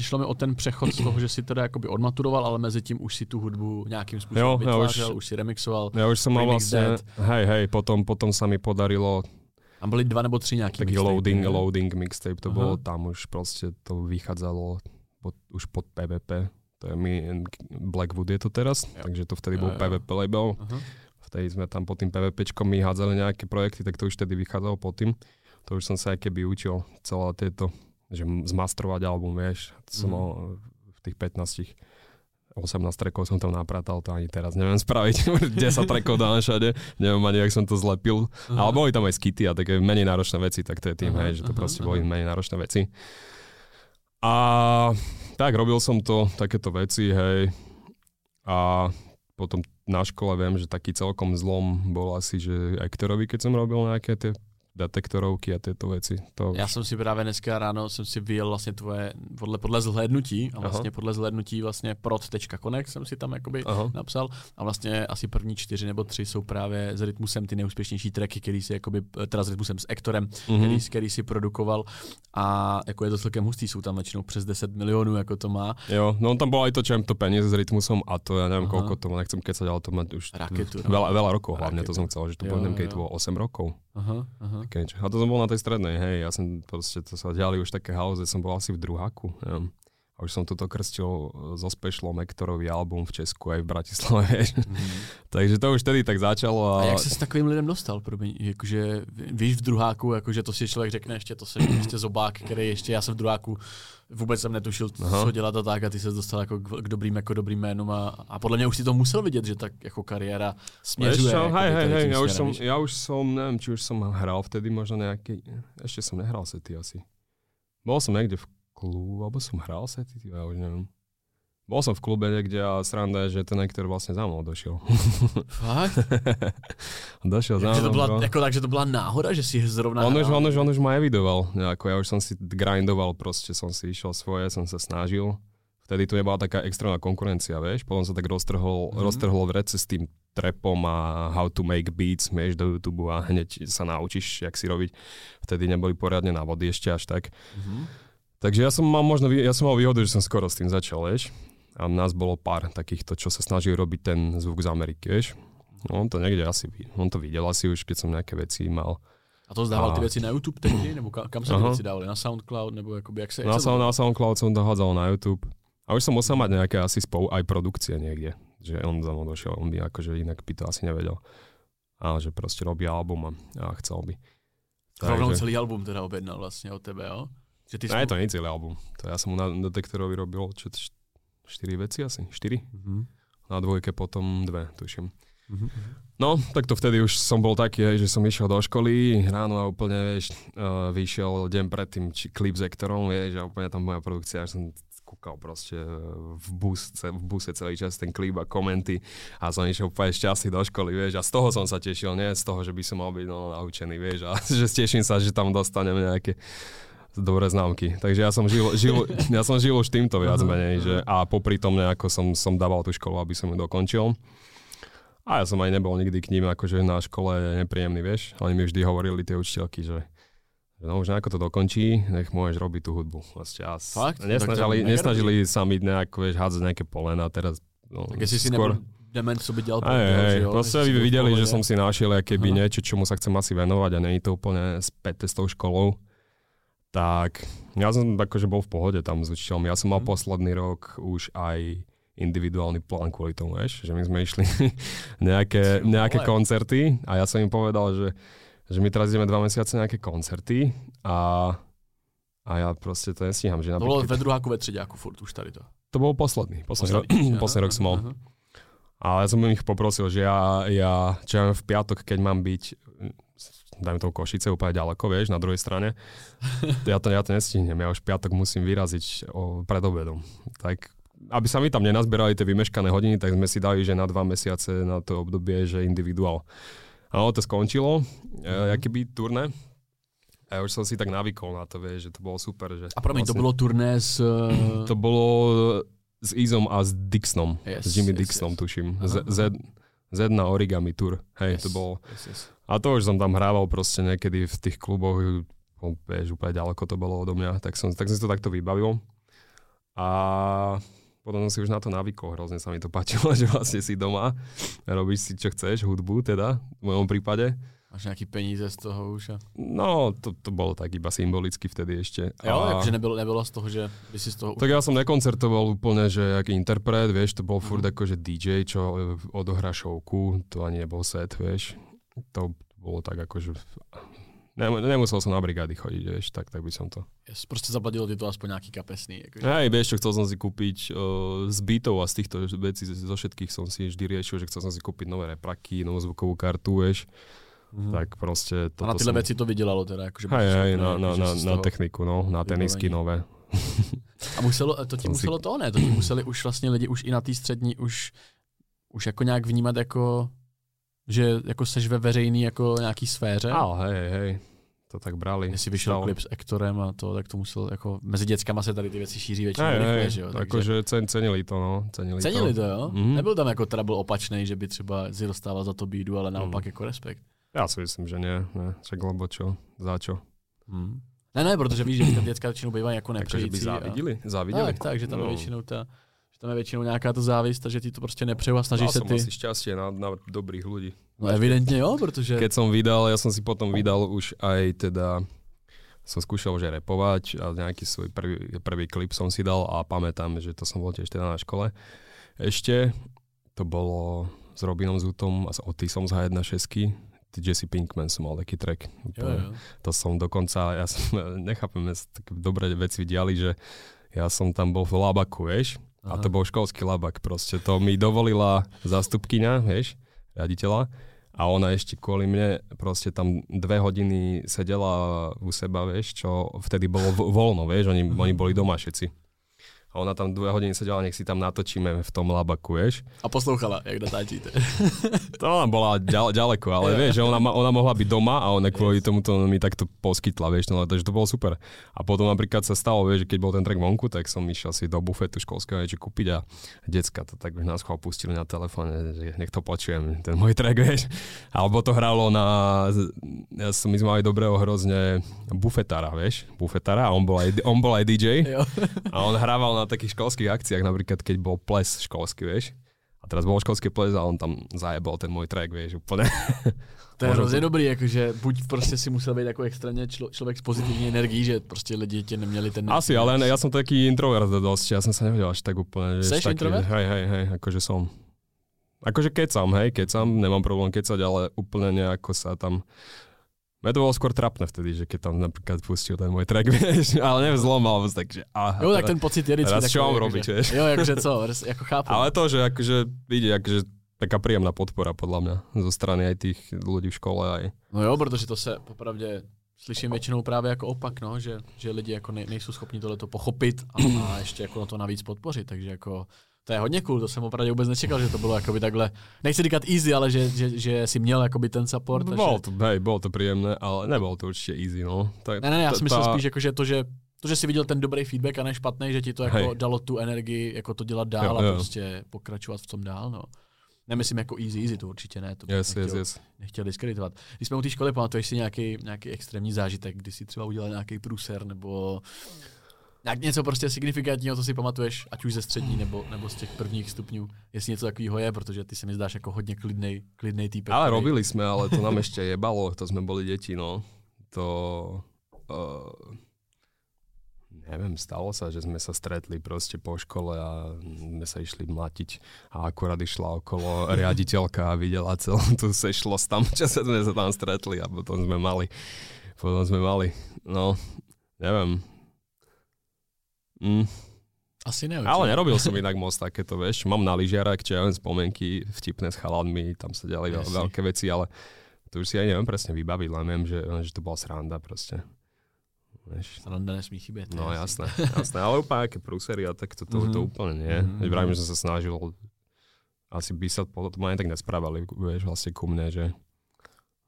šlo mi o ten přechod z toho, že si teda jakoby odmaturoval, ale mezi tím už si tu hudbu nějakým způsobem jo, vytvářel, už, už si remixoval. Já už jsem mal vlastně, hej, hej, potom, potom sa mi podarilo a byly dva nebo tři nějaký Taký mixtape, loading, ne? loading mixtape to Aha. bolo, tam už prostě to vychádzalo pod, už pod PVP. To je mi, Blackwood je to teraz, jo. takže to vtedy jo, bol jo. PVP label. Aha. Vtedy sme tam pod tým PVPčkom my hádzali nejaké projekty, tak to už vtedy vychádzalo pod tým to už som sa aj keby učil celé tieto, že zmastrovať album, vieš, to som mal v tých 15 18 trackov som tam napratal, to ani teraz neviem spraviť. 10 trackov dám všade, neviem ani, jak som to zlepil. Aha. Ale boli tam aj skity a také menej náročné veci, tak to je tým, Aha, hej, že to proste aha. boli menej náročné veci. A tak, robil som to, takéto veci, hej. A potom na škole viem, že taký celkom zlom bol asi, že Ektorovi, keď som robil nejaké tie detektorovky a tieto veci. To Já jsem si právě dneska ráno jsem si vyjel vlastně tvoje, podle, podle zhlédnutí, a Aha. vlastně podle zhlédnutí vlastně prod.connect jsem si tam jakoby Aha. napsal a vlastně asi první čtyři nebo tři jsou právě s Rytmusem ty nejúspěšnější tracky, který si jakoby, teda s Rytmusem s Ektorem, Mhm. který, který si produkoval a jako je to celkem hustý, jsou tam většinou přes 10 milionů, jako to má. Jo, no tam bolo aj to, čo to peniaze s rytmusom a to neviem, Aha. koľko to má, nechcem kecať, ale to má už Raketu, no. veľa, veľa rokov hlavne, to som chcel, že to keď jo. to bolo 8 rokov. Aha, aha. A to som bol na tej strednej, hej, ja som proste, to sa diali už také halúze, som bol asi v druháku, neviem. A už som toto krstil so Specialom Ektorový album v Česku aj v Bratislave. Mhm. Takže to už tedy tak začalo A a... jak se s takovým lidem dostal? Promiň, jakože víš v druháku, jakože to si člověk řekne ještě, to se ještě zobák, který ještě, já jsem v druháku, vůbec jsem netušil, Aha. co dělat a tak a ty se dostal jako k, dobrým, jako dobrým jménům a, a podle mě už si to musel vidět, že tak jako kariéra směřuje. čo, hej, hej, hej, ja už, som, ja už som, neviem, či už som hral vtedy možno nejaký, ešte som nehral sety asi. Bol som niekde v klube, alebo som hral sety, ty, ja už neviem. Bol som v klube niekde a sranda je, že ten niektor vlastne za mnou došiel. Fakt? došiel za to mnou. byla, bro. jako tak, že to byla náhoda, že si zrovna On už, on, už, on už ma evidoval, nejako, ja už som si grindoval, proste som si išiel svoje, som sa snažil. Vtedy tu nebola taká extrémna konkurencia, vieš, potom sa tak roztrhol, Mhm. mm-hmm. roztrhol v rece s tým trepom a how to make beats, vieš, do YouTube a hneď sa naučíš, jak si robiť. Vtedy neboli poriadne návody ešte až tak. Mhm. Takže ja som mal možno, ja som mal výhodu, že som skoro s tým začal, vieš. A nás bolo pár takýchto, čo sa snažili robiť ten zvuk z Ameriky, vieš. No, on to niekde asi, on to videl asi už, keď som nejaké veci mal. A to zdával ty A- věci na YouTube tehdy, nebo ka- kam ty Aha. věci dávali? Na Soundcloud, nebo jakoby, jak se... jak Na, Sound, na Soundcloud som to hádzal na YouTube. A už som musel mať nejaké asi spolu aj produkcie niekde. Že on za mnou došiel, on by akože inak by to asi nevedel. Ale že proste robí album a, a chcel by. Rovnou Takže- celý album teda objednal vlastně od tebe, jo? Že ty Ne, to nie je celý album. To ja som mu na detektorovi robil čo, č- štyri veci asi. Štyri? Mhm. Na dvojke potom dve, tuším. Mhm. No, tak to vtedy už som bol taký, že som išiel do školy ráno a úplne, vieš, uh, vyšiel deň predtým či, klip s Ektorom, vieš, a úplne tam moja produkcia, až som kúkal proste v, bus, v buse celý čas ten klip a komenty a som išiel úplne šťastný do školy, vieš, a z toho som sa tešil, nie z toho, že by som mal byť no, naučený, vieš, a že teším sa, že tam dostanem nejaké dobré známky. Takže ja som žil, žil, ja som žil už týmto viac menej, že a popri tom nejako som, som dával tú školu, aby som ju dokončil. A ja som aj nebol nikdy k ním akože na škole nepríjemný, vieš. Oni mi vždy hovorili tie učiteľky, že no už nejako to dokončí, nech môžeš robiť tú hudbu. Vlastne a Fakt? Nesnažili, je nesnažili sa mi nejako, vieš, hádzať nejaké polena teraz. No, Tak si skôr- nebyl dement, co by prdel, hej, že jo? proste vy videli, že som si našiel keby Aha. niečo, čomu sa chcem asi venovať a není to úplne späť s tou školou. Tak ja som akože bol v pohode tam s učiteľom. Ja som mal Mhm. posledný rok už aj individuálny plán kvôli tomu, vieš, že my sme išli nejaké, nejaké koncerty a ja som im povedal, že, že my teraz ideme dva mesiace nejaké koncerty a, a ja proste to nestíham. Že To napríklad, ve druháku, ve třeďáku furt už tady to. to bol posledný, posledný, Aha, posledný rok som mal. Ale ja som ich poprosil, že ja, ja čo ja v piatok, keď mám byť dajme to Košice, úplne ďaleko, vieš, na druhej strane. Ja to, ja to nestihnem, ja už piatok musím vyraziť o, pred obedom. Tak aby sa mi tam nenazberali tie vymeškané hodiny, tak sme si dali, že na dva mesiace na to obdobie, že individuál. A ono to skončilo, mm-hmm. e, keby turné. A ja už som si tak navykol na to, vieš, že to bolo super. Že A promiň, to bylo turné s... to bolo s Izom a s Dixnom. Yes, s Jimmy yes, Dixnom, yes. tuším. Aha, Z, Z, Z na Origami Tour. Hej, Yes, to bolo. Yes, yes. A to už som tam hrával proste niekedy v tých kluboch, no, vieš, úplne ďaleko to bolo odo mňa, tak som, tak som si to takto vybavil. A potom som si už na to navykol, hrozne sa mi to páčilo, že vlastne si doma, robíš si čo chceš, hudbu teda, v mojom prípade. Máš nějaký peníze z toho už? A... No, to, to bolo tak iba symbolicky vtedy ešte. Jo, A- jakože nebylo, nebylo z toho, že by si z toho... Tak ja som nekoncertoval úplne, že aký interpret, vieš, to bol furt Mhm. akože DJ, čo e, odohrá showku, to ani nebol set, vieš. To bolo tak akože Nem, nemusel som na brigády chodiť, vieš, tak, tak by som to. Yes, proste zaplatilo ti to aspoň nejaký kapesný. Akože. Hej, vieš čo, chcel som si kúpiť uh, z bytov a z týchto vecí, zo všetkých som si vždy riešil, že chcel som si kúpiť nové repraky, novú zvukovú kartu, vieš. Mm. Tak proste... A na tyhle som... veci to vydelalo teda? Akože hej, hej, na, na, na, na techniku, no, na tenisky nové. A muselo, to ti muselo to, ne? To ti museli už vlastně lidi už i na té střední už, už jako nějak vnímat jako že jako seš ve veřejný jako nějaký sféře. Ale hej, hej, to tak brali. Jestli vyšel Stal. klip s Ektorem a to, tak to musel, jako mezi dětskama se tady ty věci šíří většinou hey, rychle, že jo. Takže cen, cenili to, no. Cenili, cenili to, to jo? Mm-hmm. Nebyl tam jako trouble opačný, že by třeba si dostával za to bídu, ale naopak mm. jako respekt. Já si myslím, že ne, ne. Však lebo čo, za čo. Mm. Ne, ne, protože víš, že ty děcka většinou bývají jako nepřející. Takže by závidili, závidili. Tak, tak, že tam no. je většinou ta, že tam je většinou nějaká ta závist, takže ti to prostě nepřeju a snažíš se ty... asi šťastie na, na dobrých ľudí. No evidentne jo, protože... Keď som vydal, ja som si potom vydal už aj teda som skúšal aj repovať a nejaký svoj prvý, prvý klip som si dal a pamätám, že to som bol tiež teda na škole. Ešte to bolo s Robinom Zutom a s Otisom z H1.6. Jesse Pinkman som mal taký track. Jo, jo. To som dokonca, ja som, nechápem, také dobré veci vidiali, že ja som tam bol v Labaku, vieš, Aha. a to bol školský labak proste. To mi dovolila zástupkyňa, vieš, riaditeľa a ona ešte kvôli mne proste tam dve hodiny sedela u seba, vieš, čo vtedy bolo voľno, vieš, oni, oni boli doma všetci a ona tam dve hodiny sedela, nech si tam natočíme v tom labaku, vieš. A poslouchala, jak natáčíte. to ona bola ďal, ďaleko, ale vieš, že ona, ona mohla byť doma a ona kvôli tomu to mi takto poskytla, vieš, no, takže to bolo super. A potom napríklad sa stalo, vieš, že keď bol ten track vonku, tak som išiel si do bufetu školského niečo kúpiť a decka to tak nás chval pustili na telefóne, že nech to počujem, ten môj track, vieš. Alebo to hralo na, ja som, my sme mali dobrého hrozne bufetára, vieš, bufetára a on bol aj, on bol aj DJ a on hrával na takých školských akciách, napríklad keď bol ples školský, vieš. A teraz bol školský ples a on tam zajebal ten môj track, vieš, úplne. To je hrozně dobrý, jakože buď prostě si musel být jako extrémně člo, člověk s pozitivní energií, že prostě lidi tě neměli ten... Asi, ale ne, ja som taký introvert dosť, ja som sa nevedel až tak úplne. Seš taký, introvert? Hej, hej, hej, akože som. Akože kecam, hej, kecam, nemám problém kecať, ale úplne nejako sa tam mňa to bolo skôr trapné vtedy, že keď tam napríklad pustil ten môj track, vieš, ale neviem zlom, alebo takže aha. Jo, tak ten pocit je Teraz čo mám robiť, vieš. Jo, akože co, ako chápu. Ale to, že akože vidie, akože taká príjemná podpora podľa mňa zo strany aj tých ľudí v škole aj. No jo, protože to se popravdě slyším většinou právě jako opak, no, že, že lidi jako ne, nejsou schopni tohle pochopit a, a ještě jako na to navíc podpořit, takže jako to je hodně cool, to jsem opravdu vůbec nečekal, že to bylo jakoby takhle, nechci říkat easy, ale že, že, že si měl jakoby ten support. Bolo to, hej, bolo to príjemné, ale nebolo to určitě easy, no. Tak, ne, ne, já si myslím spíš, jako, že to, že to, že si viděl ten dobrý feedback a ne špatný, že ti to jako hej. dalo tu energii, jako to dělat dál jo, a prostě pokračovat v tom dál, no. Nemyslím jako easy, easy, to určitě ne, to bych yes, nechtěl, yes, yes. nechtěl diskreditovat. Když jsme u té školy, pamatuješ si nějaký, nějaký extrémní zážitek, kdy si třeba udělal nějaký průser, nebo jak něco prostě signifikantního, co si pamatuješ, ať už ze střední nebo, nebo z těch prvních stupňů, jestli něco takového je, protože ty se mi zdáš jako hodně klidnej, klidnej týpek. Ale robili jsme, ale to nám ještě jebalo, to jsme byli děti, no. To... Uh, neviem, stalo sa, že sme sa stretli proste po škole a sme sa išli mlatiť a akurát išla okolo riaditeľka a videla celú tú sešlosť tam, čo sa sme sa tam stretli a potom sme mali, potom sme mali, no, neviem, Mm. Asi ne. Ale nerobil som inak moc takéto, vieš. Mám na lyžiarach, čo ja len spomenky vtipné s chalanmi, tam sa ďalej veľ, veľké veci, ale to už si aj neviem presne vybaviť, len viem, že, že to bola sranda proste. Vieš. Sranda nesmí chybět. No jasné, jasné, ale úplne aké prúsery a tak to, to, mm-hmm. to úplne nie. Mm-hmm. Vravím, že som sa snažil asi by sa potom ani tak nesprávali, vieš, vlastne ku mne, že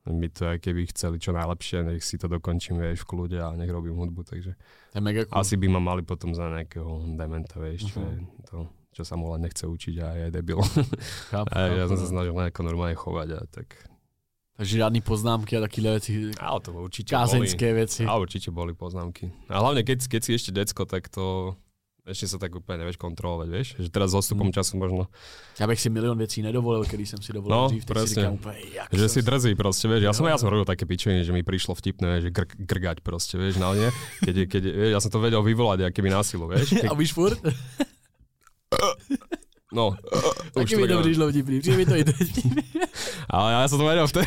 my to aj keby chceli čo najlepšie, nech si to dokončím, vieš, v kľude a nech robím hudbu, takže je mega cool. asi by ma mali potom za nejakého dementa, vieš, čo uh-huh. je to, čo sa mu len nechce učiť a je debil. Chápu, a ja som sa no. snažil nejako normálne chovať a tak Takže žiadne poznámky a takové veci. Ale to určite Kázeňské boli. veci. A určite boli poznámky. A hlavne, keď, keď si ešte decko, tak to ešte sa tak úplne nevieš kontrolovať, vieš? Že teraz s odstupom hmm. času možno... Ja bych si milión vecí nedovolil, kedy som si dovolil no, dřív, tak si říkám úplne, jak Že si drzí proste, vieš? Ja som, ja som robil také pičenie, že mi prišlo vtipné, že gr- grgať proste, vieš, na nie. Keď, keď, vieš, ja som to vedel vyvolať, aké by násilu, vieš? Keď... A víš furt? No, Taky mi to prišlo vtipný, mi to i teď. Ale ja som to vedel vtedy,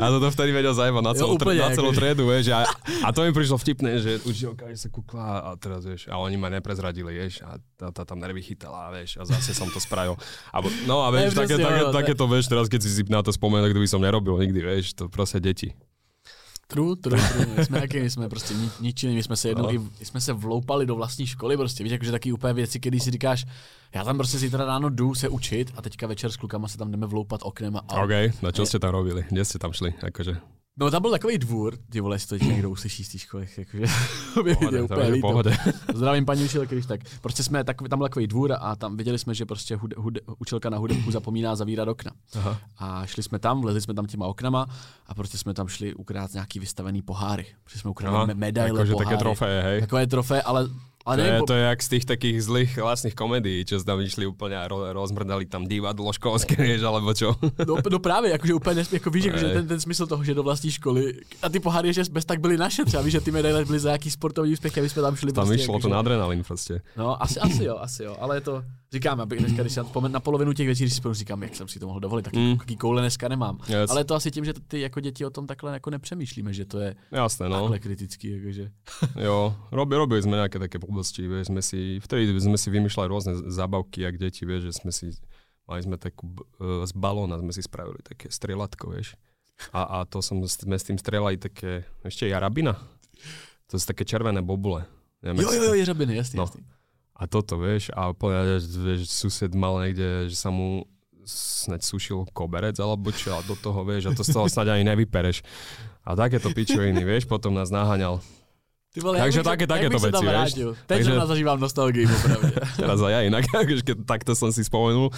ja som to vtedy vedel zajebať na celú, Jo, úplne, na celú triedu, vieš, a, a to mi prišlo vtipné, že učiteľka sa kúkla a teraz, vieš, a oni ma neprezradili, vieš, a tá, tá tam nervy chytala, vieš, a zase som to spravil. A, no a vieš, také, také, takéto, vieš, teraz keď si si na to spomenul, tak to by som nerobil nikdy, vieš, to proste deti. True, true, true. My jsme jaký, my jsme prostě ni, ničili, my jsme se jednou No. i, jsme se vloupali do vlastní školy, prostě víš, jakože taky úplně věci, kdy si říkáš, já tam prostě zítra ráno jdu se učit a teďka večer s klukama se tam jdeme vloupat oknem a, OK, no čo ste tam robili? Kde ste tam šli? Akože, No tam byl takový dvůr, ty vole, jestli to někdo uslyší z té školy, jakože to to úplně líto. pohode. Zdravím paní učitelky, když tak. Prostě jsme, tak, tam byl takový dvůr a tam viděli jsme, že prostě hud, hud, učitelka na hudebku zapomíná zavírat okna. Aha. A šli jsme tam, vlezli jsme tam těma oknama a prostě jsme tam šli ukrát nějaký vystavený poháry. Protože jsme ukradli me- medaile, akože poháry. také trofeje, hej. Takové trofé, ale, ale To je, nevím, to je jak z tých takých zlých vlastných komédií, čo tam išli úplne a ro, rozmrdali tam divadlo školské, vieš, alebo čo. No, no právě, jakože úplně jako víš, jakože Ej. ten, ten, smysl toho, že do vlastní školy a ty poháry ještě bez tak byly naše třeba, víš, že ty medaile byly za jaký sportovní úspěch, aby jsme tam šli. Tam prostě, išlo jakože- to na adrenalín proste. No, asi, asi jo, asi jo, ale je to, říkám, aby dneska, když si na, polovinu těch věcí, když si říkám, jak jsem si to mohl dovolit, tak Mm. mm. koule dneska nemám. Yes. Ale to asi tím, že ty jako děti o tom takhle jako nepřemýšlíme, že to je Jasné, no. takhle kritický, jakože. Jo, robi, robili sme nejaké také blbosti, vieš, sme si, vtedy sme si vymýšľali rôzne zábavky, jak deti, vieš, že sme si, mali sme takú, b- e, z balóna sme si spravili také strieľatko, vieš. A, a to som, sme s tým strieľali také, ešte jarabina. To sú také červené bobule. Neviem, Jo, jo, jo, jeřabiny, jasný, No. jasný. A toto, vieš, a povedať, že vieš, sused mal niekde, že sa mu sneď sušil koberec alebo čo a do toho, vieš, a to z toho snáď ani nevypereš. A takéto pičoviny, vieš, potom nás naháňal. Ty vole, Takže také- takéto veci, vieš. Teď Takže- zrovna zažívám nostalgii, popravdě. Teraz aj ja inak, akože keď takto som si spomenul,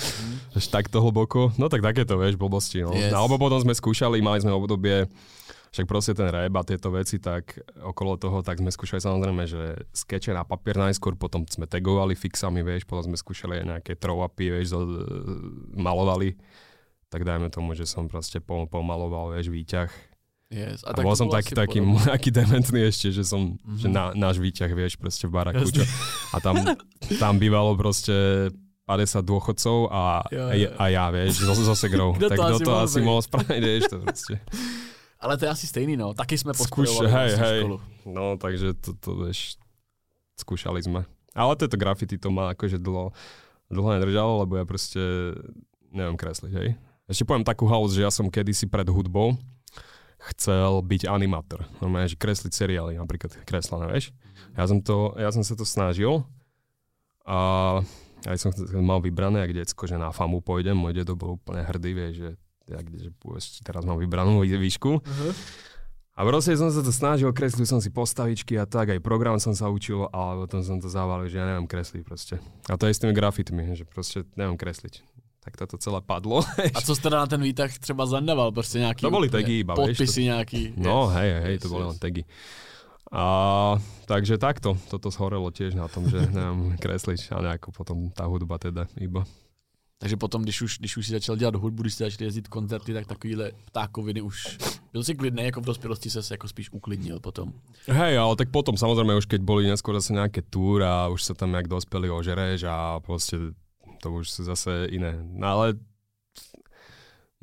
až takto hlboko. No tak takéto, vieš, blbosti. No. Yes. Alebo potom sme skúšali, mali sme obdobie, však proste ten rap a tieto veci, tak okolo toho, tak sme skúšali samozrejme, že skeče na papier najskôr, potom sme tagovali fixami, vieš, potom sme skúšali aj nejaké throw-upy, vieš, zo, malovali. Tak dajme tomu, že som proste pom- pomaloval, vieš, výťah. Yes. A, tak bol som taký, taký, taký dementný ešte, že som, Mhm. že na, náš výťah, vieš, proste v baraku. Čo, a tam, tam bývalo proste 50 dôchodcov a, Jo, a, jo. a ja, vieš, so, so segrou. Tak to kto asi to asi mohol spraviť, vieš, to proste. Ale to je asi stejný, no. Taky jsme Skúš, podporovali hej, hej. školu. No, takže to, to, vieš, skúšali sme. Ale toto graffiti to ma akože dlho, dlho nedržalo, lebo ja proste neviem kresliť, hej. Ešte poviem takú halus, že ja som kedysi pred hudbou chcel byť animátor. Normálne, že kresliť seriály, napríklad kreslené, vieš. Ja som, to, ja som sa to snažil a aj som mal vybrané, ak decko, že na FAMu pôjdem. Môj dedo bol úplne hrdý, vieš, že, ja, kde, že pôjsť, teraz mám vybranú vý- výšku. Uh-huh. A proste som sa to snažil, kreslil som si postavičky a tak, aj program som sa učil, ale potom som to zavalil, že ja neviem kresliť proste. A to je s tými grafitmi, že proste neviem kresliť. Tak toto celé padlo. A co jste teda na ten výtah třeba zandaval? Prostě nějaký To boli úplně tagy iba, podpisy nějaký. No Yes. hej, hej, Yes, to boli yes. len tagy. A takže takto, toto zhorelo tiež na tom, že neviem kresliť a nejako potom tá hudba teda iba. Takže potom, když už, když už si začal dělat hudbu, když jste začali jezdit koncerty, tak takovýhle ptákoviny už... Byl si klidný, jako v dospělosti se jako spíš uklidnil potom. Hej, ale tak potom samozrejme už keď boli neskôr zase nejaké túr a už sa tam jak dospeli ožereš a proste to už sú zase iné. No ale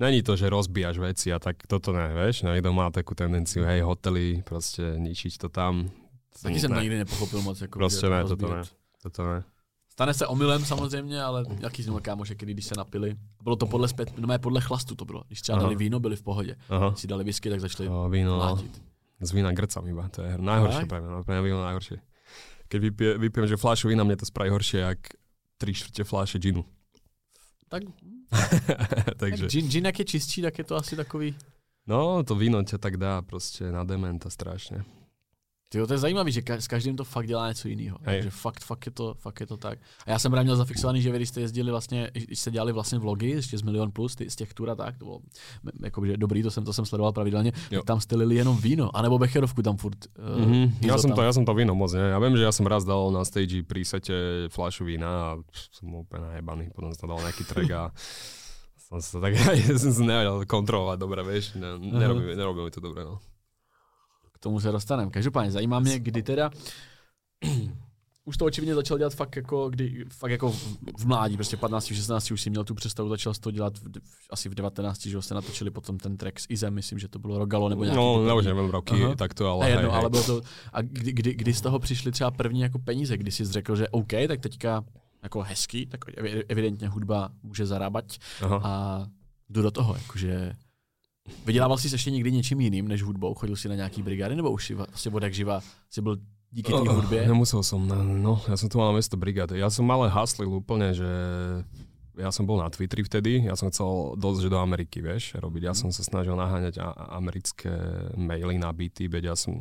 není to, že rozbíjaš veci a tak toto ne, vieš, niekto má takú tendenciu, hej, hotely, proste ničiť to tam. Taky jsem to nikdy nepochopil moc. Jako, Prostě ne, toto ne. toto ne. Stane se omylem samozřejmě, ale jaký měl kámoše, který když se napili. Bylo to podle, zpět, no, podle chlastu to bylo. Když třeba Aha. dali víno, byli v pohodě. Aha. Když si dali whisky, tak začali O, víno, no. mlátit. Z vína grcam iba, to je najhoršie pre mňa, no, pre mňa víno najhoršie. Keď vypie, vypijem, že fľašu vína, mne to spraví horšie, jak tri štvrte fľaše džinu. Tak, Takže, tak gin, gin, jak je čistší, tak je to asi takový... no, to víno ťa tak dá proste na dementa strašne. Tyjo, to je zajímavé, že ka- s každým to fakt dělá něco jiného. Takže fakt, fakt, je to, fakt je to tak. A já jsem právě měl zafixovaný, že vy, když jste jezdili vlastně, když jste dělali vlastně vlogy ještě z Milion Plus, ty, z těch tur a tak, to bylo jakože dobrý, to jsem, to jsem sledoval pravidelně, Jo. tam jste lili jenom víno, anebo becherovku tam furt. Uh, Mm-hmm. Ja, Izo som to, ja som to víno moc, ne? Ja viem, že ja som raz dal na stage pri sete fľašu vína a som bol úplne najebaný. Potom som dal nejaký track a som sa tak som sa nevedel kontrolovať dobre, vieš. Ne, nerobí, nerobí mi to dobre, no. Tomu se dostaneme. Každopádně zajímá mě, kdy teda už to očividně začal dělat fakt jako, kdy, fakt jako v, mládí, prostě 15, 16 už si měl tu představu, začal to dělat v, asi v 19, že se natočili potom ten track s Izem, myslím, že to bylo Rogalo nebo nějaký. No, nebo nevím roky, Aha. tak to ale. A jedno, hej, ale bylo to, a kdy, kdy, kdy, z toho přišly třeba první jako peníze, kdy jsi řekl, že OK, tak teďka jako hezký, tak evidentně hudba může zarábat Aha. a jdu do toho, jakože Vydělával jsi ještě někdy něčím jiným než hudbou? Chodil jsi na nějaký brigády nebo už si vlastně od jak živa si byl díky té hudbě? Nemusel som, no, no, ja som tu mal mesto brigády. Ja som ale haslil úplne, že ja som bol na Twitteri vtedy, ja som chcel dosť že do Ameriky, vieš, robiť. Ja mhm. som sa snažil naháňať americké maily na byty, veď ja som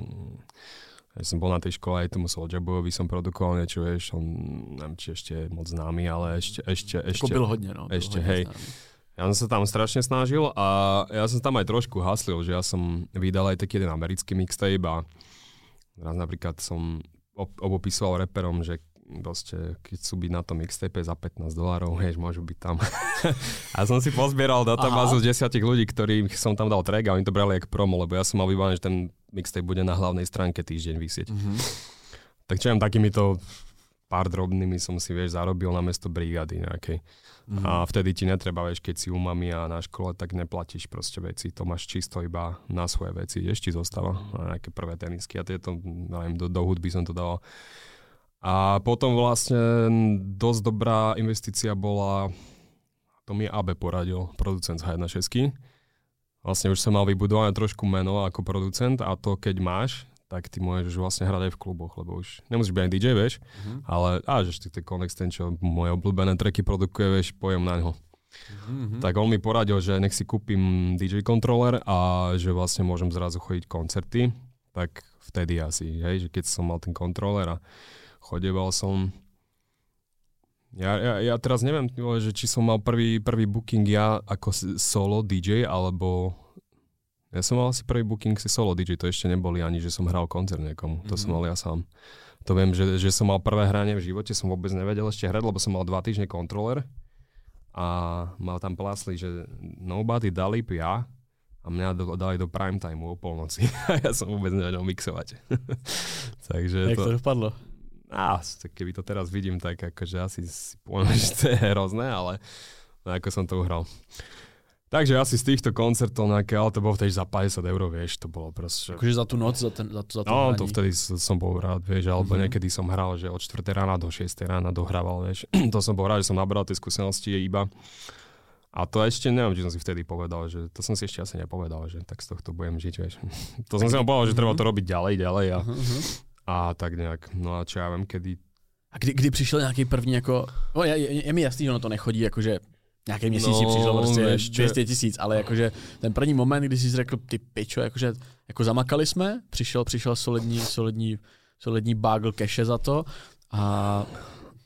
ja som bol na tej škole aj tomu Soulja Boyovi som produkoval niečo, vieš, on neviem, či ešte moc známy, ale ešte, ešte, ešte. Ako byl hodne, no. Ešte, hodne hej. Známy. Ja som sa tam strašne snažil a ja som tam aj trošku haslil, že ja som vydal aj taký jeden americký mixtape a raz napríklad som obopisoval reperom, že proste, keď sú byť na tom mixtape za 15 dolárov, vieš, môžu byť tam. a som si pozbieral databázu z desiatich ľudí, ktorým som tam dal track a oni to brali ako promo, lebo ja som mal vybavené, že ten mixtape bude na hlavnej stránke týždeň vysieť. Mm-hmm. Tak čo takýmito pár drobnými som si, vieš, zarobil na mesto brigády nejakej. Mm-hmm. A vtedy ti netreba, vieš, keď si u mami a na škole, tak neplatíš proste veci. To máš čisto iba na svoje veci. Ešte zostáva na nejaké prvé tenisky a tieto, neviem, do, do hudby som to dal. A potom vlastne dosť dobrá investícia bola, to mi AB poradil, producent z H1.6. Vlastne už som mal vybudované trošku meno ako producent a to keď máš, tak ty môžeš vlastne hrať aj v kluboch, lebo už nemusíš byť aj DJ, vieš, mm-hmm. ale a že ty ten Connex, ten čo moje obľúbené tracky produkuje, vieš, pojem na ňo. Mm-hmm. Tak on mi poradil, že nech si kúpim DJ kontroler a že vlastne môžem zrazu chodiť koncerty, tak vtedy asi, hej, že keď som mal ten kontroler a chodeval som ja, ja, ja teraz neviem, že či som mal prvý, prvý booking ja ako solo DJ, alebo ja som mal asi prvý booking si solo DJ, to ešte neboli ani, že som hral koncert niekomu, to mm-hmm. som mhm. mal ja sám. To viem, že, že som mal prvé hranie v živote, som vôbec nevedel ešte hrať, lebo som mal dva týždne kontroler a mal tam plásli, že nobody dali ja a mňa do, dali do prime time o polnoci. a ja som vôbec nevedel mixovať. Takže Jak to... to dopadlo? Á, keby to teraz vidím, tak akože asi si poviem, že to je hrozné, ale ako som to uhral. Takže asi z týchto koncertov nejaké, ale to bolo vtedy za 50 eur, vieš, to bolo proste. Akože za tú noc, za, ten, za, to, za to No, hraní. to vtedy som bol rád, vieš, alebo mm-hmm. niekedy som hral, že od 4 rána do 6 rána dohrával, vieš. to som bol rád, že som nabral tie skúsenosti iba. A to ešte neviem, či som si vtedy povedal, že to som si ešte asi nepovedal, že tak z tohto budem žiť, vieš. to som si povedal, že treba to robiť ďalej, ďalej a, uh-huh. a tak nejak. No a čo ja viem, kedy a kdy, kdy přišel nějaký první jako, no je, je, je mi jasný, že ono to nechodí, jakože nějaký měsíc no, přišlo prostě ještě... 200 tisíc, ale jakože ten první moment, kdy jsi řekl, ty pičo, jakože jako zamakali jsme, přišel, přišel solidní, solidní, solidní bagel keše za to a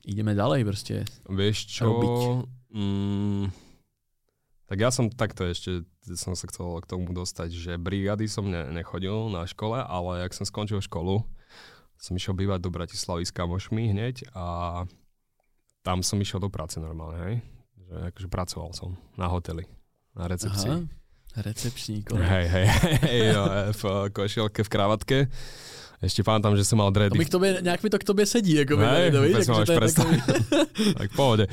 ideme ďalej prostě. Vieš čo, mm, tak ja som takto ešte, som sa chcel k tomu dostať, že brigády som ne, nechodil na škole, ale jak som skončil školu, som išiel bývať do Bratislavy s kamošmi hneď a tam som išiel do práce normálne, hej že akože pracoval som na hoteli, na recepcii. Aha, recepčník. Hej, hej, hej, jo, v košielke, v kravatke. Ešte pamätám, že som mal dready. To mi k tobě, nejak mi to k tobě sedí, ako Hej, by, vôbec máš predstaviť. tak pohode.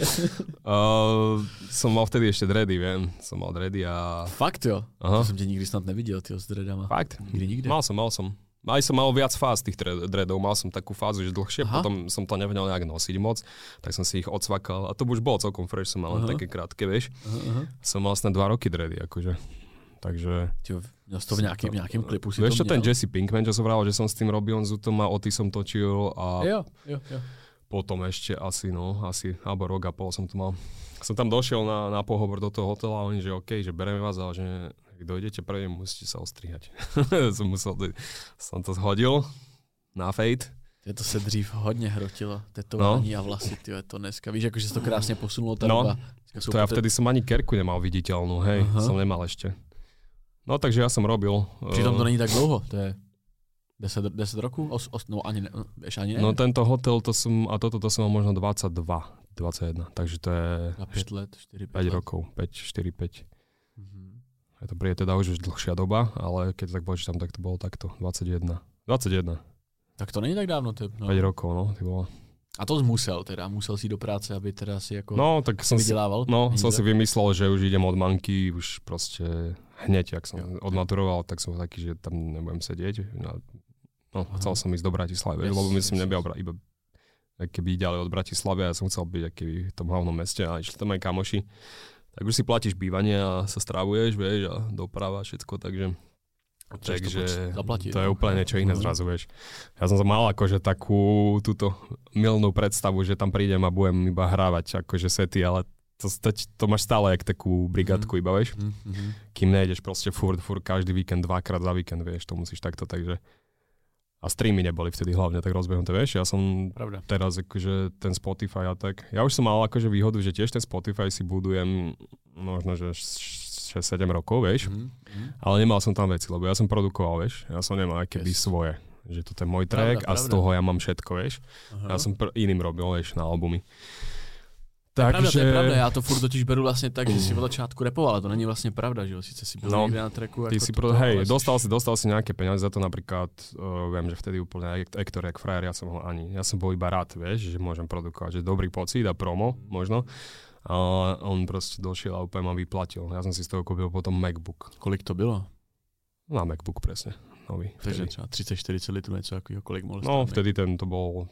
Uh, som mal vtedy ešte dready, viem. Som mal dready a... Fakt jo? Aha. To som ťa nikdy snad nevidel, ty s dreadama. Fakt? Nikdy, nikde. Mal som, mal som. Aj som mal viac fáz tých dreadov, mal som takú fázu, že dlhšie, Aha. potom som to nevedel nejak nosiť moc, tak som si ich odsvakal a to už bolo celkom fresh, som mal len také krátke, vieš. Aha. Som mal vlastne dva roky dready, akože. Takže... Ty, ja to v nejakým, nejakým klipu si Vieš čo, ten Jesse Pinkman, čo som vral, že som s tým robil, on Zutom a Oty som točil a... Jo, jo, jo. Potom ešte asi, no, asi, alebo rok a pol som to mal. Som tam došiel na, na pohovor do toho hotela a oni, že OK, že bereme vás, ale že ak dojdete prvý, musíte sa ostrihať. som, musel, som to zhodil na fade. Je to se dřív hodně hrotilo, tetování no. a vlasy, tyjo, to dneska. Víš, akože to krásně posunulo tá no, doba. To ja vtedy som ani kerku nemal viditeľnú, hej, Aha. som nemal ešte. No takže ja som robil. Pritom to uh, není tak dlouho, to je 10, 10 rokov? Os, os, no ani, ne, ani ne. No tento hotel, to som, a toto to som mal možno 22, 21, takže to je... Na 5 let, 4, 5 5 let. rokov, 5, 4, 5. Je to príde teda už, už dlhšia doba, ale keď tak počítam, tak to bolo takto, 21. 21. Tak to není tak dávno. To, no. 5 rokov, no, ty bolo. A to musel teda, musel si do práce, aby teda si jako No, tak som si, vydělával no, som si vymyslel, že už idem od manky, už proste hneď, ak som Jo. odmaturoval, tak som taký, že tam nebudem sedieť. No, no chcel som ísť do Bratislavy, Yes, lebo myslím, yes, bra- iba keby ďalej od Bratislavy a ja som chcel byť aký v tom hlavnom meste a išli tam aj kamoši. Tak už si platíš bývanie a sa strávuješ, vieš, a doprava, všetko, takže to Takže moc zaplatiť. to je no. úplne niečo iné Mhm. zrazu, vieš. Ja som mal akože takú túto milnú predstavu, že tam prídem a budem iba hrávať akože sety, ale to, to, to máš stále jak takú brigádku iba, vieš. Mhm, mhm. Kým nejdeš proste furt, furt každý víkend, dvakrát za víkend, vieš, to musíš takto, takže a streamy neboli vtedy hlavne tak rozbehnuté, vieš. Ja som Pravda. teraz akože ten Spotify a tak. Ja už som mal akože výhodu, že tiež ten Spotify si budujem možno, že 6-7 rokov, vieš. Mhm, mhm. Ale nemal som tam veci, lebo ja som produkoval, vieš. Ja som nemal keby Yes. svoje. Že toto je môj Pravda, track a z pravda. toho ja mám všetko, vieš. Aha. Ja som pr- iným robil, vieš, na albumy. Pravda, to je pravda, já to furt totiž beru vlastně tak, že si od začátku repoval, ale to není vlastně pravda, že jo, sice si byl No, někde na tracku. Ty si pro, hej, jsi- dostal si, dostal si nejaké peniaze za to napríklad, uh, viem, že vtedy úplne Ektor, jak frajer, ja som ho ani, ja som bol iba rád, vieš, že môžem produkovať, že dobrý pocit a promo, možno. A on proste došiel a úplne ma vyplatil. Ja som si z toho kúpil potom MacBook. Kolik to bylo? Na MacBook presne, nový. Takže třeba 30-40 litrů, něco takového, kolik mohl No, vtedy ten to bol,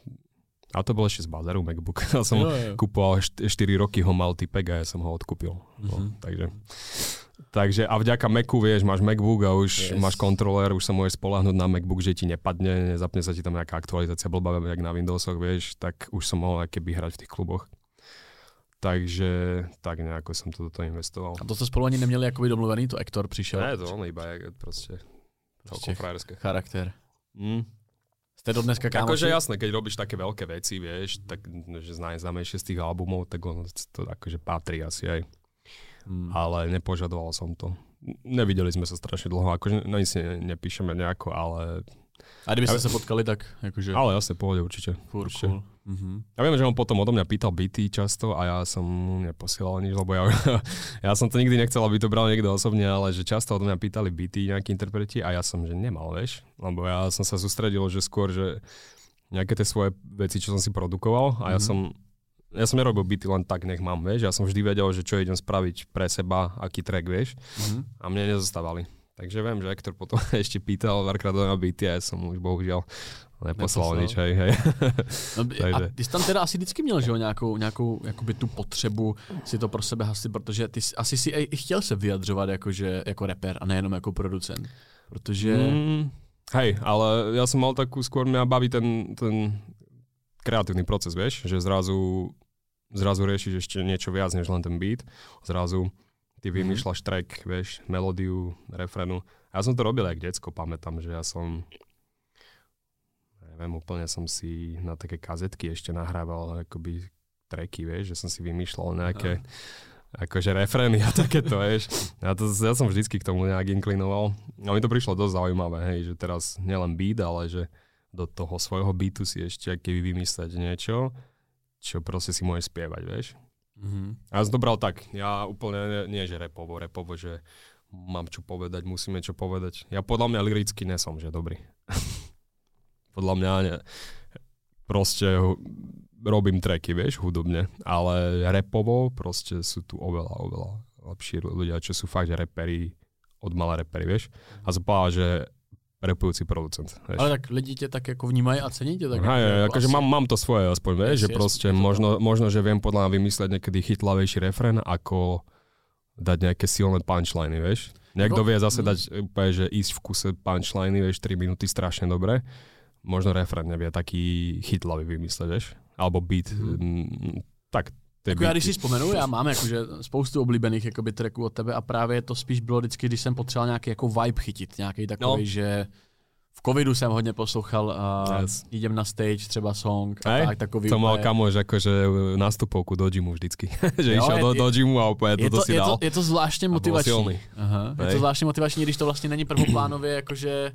a to bol ešte z bazaru MacBook. Ja som Jo, jo. kupoval 4 roky ho mal typek a ja som ho odkúpil. No, Mhm. takže, takže a vďaka Macu, vieš, máš MacBook a už Yes. máš kontroler, už sa môžeš spolahnuť na MacBook, že ti nepadne, nezapne sa ti tam nejaká aktualizácia blbá, jak na Windowsoch, vieš, tak už som mohol keby hrať v tých kluboch. Takže tak nejako som to do toho investoval. A to jste spolu ani neměli jakoby domluvený, to Ektor přišel. Ne, to on iba je Prostě frajerské. charakter. Mm. Jste do dneska kámoši? Akože jasné, keď robíš také veľké veci, vieš, tak že z najznámejšie z tých albumov, tak on to akože patrí asi aj. Hmm. ale nepožadoval som to. Nevideli sme sa strašne dlho, akože no, ne, nepíšeme nejako, ale, A kdybyste Ale- se potkali, tak jakože ale jasne pohode určite. furt určite. cool. Mhm. Ja viem, že on potom odo mňa pýtal byty často a ja som neposielal nič, lebo ja, ja som to nikdy nechcel, aby to bral niekto osobne, ale že často odo mňa pýtali byty nejakí interpreti a ja som, že nemal, vieš, lebo ja som sa sústredil, že skôr, že nejaké tie svoje veci, čo som si produkoval a ja Mhm. som ja som nerobil byty len tak, nech mám, vieš, ja som vždy vedel, že čo idem spraviť pre seba, aký track, vieš, Mhm. a mne nezostávali. Takže viem, že Ektor potom ešte pýtal párkrát na byty a ja som mu už bohužiaľ Neposlal. neposlal nič, hej, hej. No, a ty jsi tam teda asi vždycky měl, že jo, nějakou, nějakou jakoby tu potřebu si to pro sebe hasit, protože ty jsi- asi si i chtěl se vyjadřovat jakože, jako rapper a nejenom jako producent. Protože... Mm, hej, ale ja som mal takú, skôr mňa baví ten, ten kreatívny proces, vieš, že zrazu, zrazu riešiš ešte niečo viac než len ten beat, zrazu ty Mhm. vymýšľaš track, vieš, melódiu, refrénu. Ja som to robil aj decko, pamätám, že ja som neviem, úplne som si na také kazetky ešte nahrával akoby tracky, vieš, že som si vymýšľal nejaké akože refrény a takéto, vieš. Ja, to, ja som vždycky k tomu nejak inklinoval. A mi to prišlo dosť zaujímavé, hej, že teraz nielen beat, ale že do toho svojho beatu si ešte keby vymyslieť niečo, čo proste si môžeš spievať, vieš. Mhm. A ja som to bral tak, ja úplne nie, že repovo, repovo, že mám čo povedať, musíme čo povedať. Ja podľa mňa liricky nesom, že dobrý. podľa mňa ne, proste robím tracky, vieš, hudobne, ale repovo proste sú tu oveľa, oveľa lepší ľudia, čo sú fakt, že reperi, od malé reperi, vieš. A som povedal, že repujúci producent, vieš. Ale tak lidi tě tak jako vnímají a cení tě tak. Hej, hej, akože mám, mám to svoje aspoň, vieš, že proste je možno, možno, že viem podľa mňa vymyslieť niekedy chytlavejší refrén, ako dať nejaké silné punchliny, vieš. Niekto Ako- vie zase mm. dať úplne, že ísť v kuse punchliny, vieš, 3 minúty strašne dobre. Možno refrén nevie taký chytlavý vymysleť, vieš. Alebo beat, mm, tak Jako já když si vzpomenu, já mám jakože spoustu oblíbených jakoby tracků od tebe a právě to spíš bylo vždycky, když jsem potřeboval nějaký jako vibe chytit, nějaký takový, No. že v covidu jsem hodně poslouchal uh, Yes. jdem na stage, třeba song a tak, takový To mal úplně- kamož akože nastupovku do gymu vždycky. že Jo, išiel je- do, do gymu a úplne je to, si je, dal. to, je to zvláštně motivační. Aha, je to zvláštně motivační, když to vlastně není prvoplánově, jakože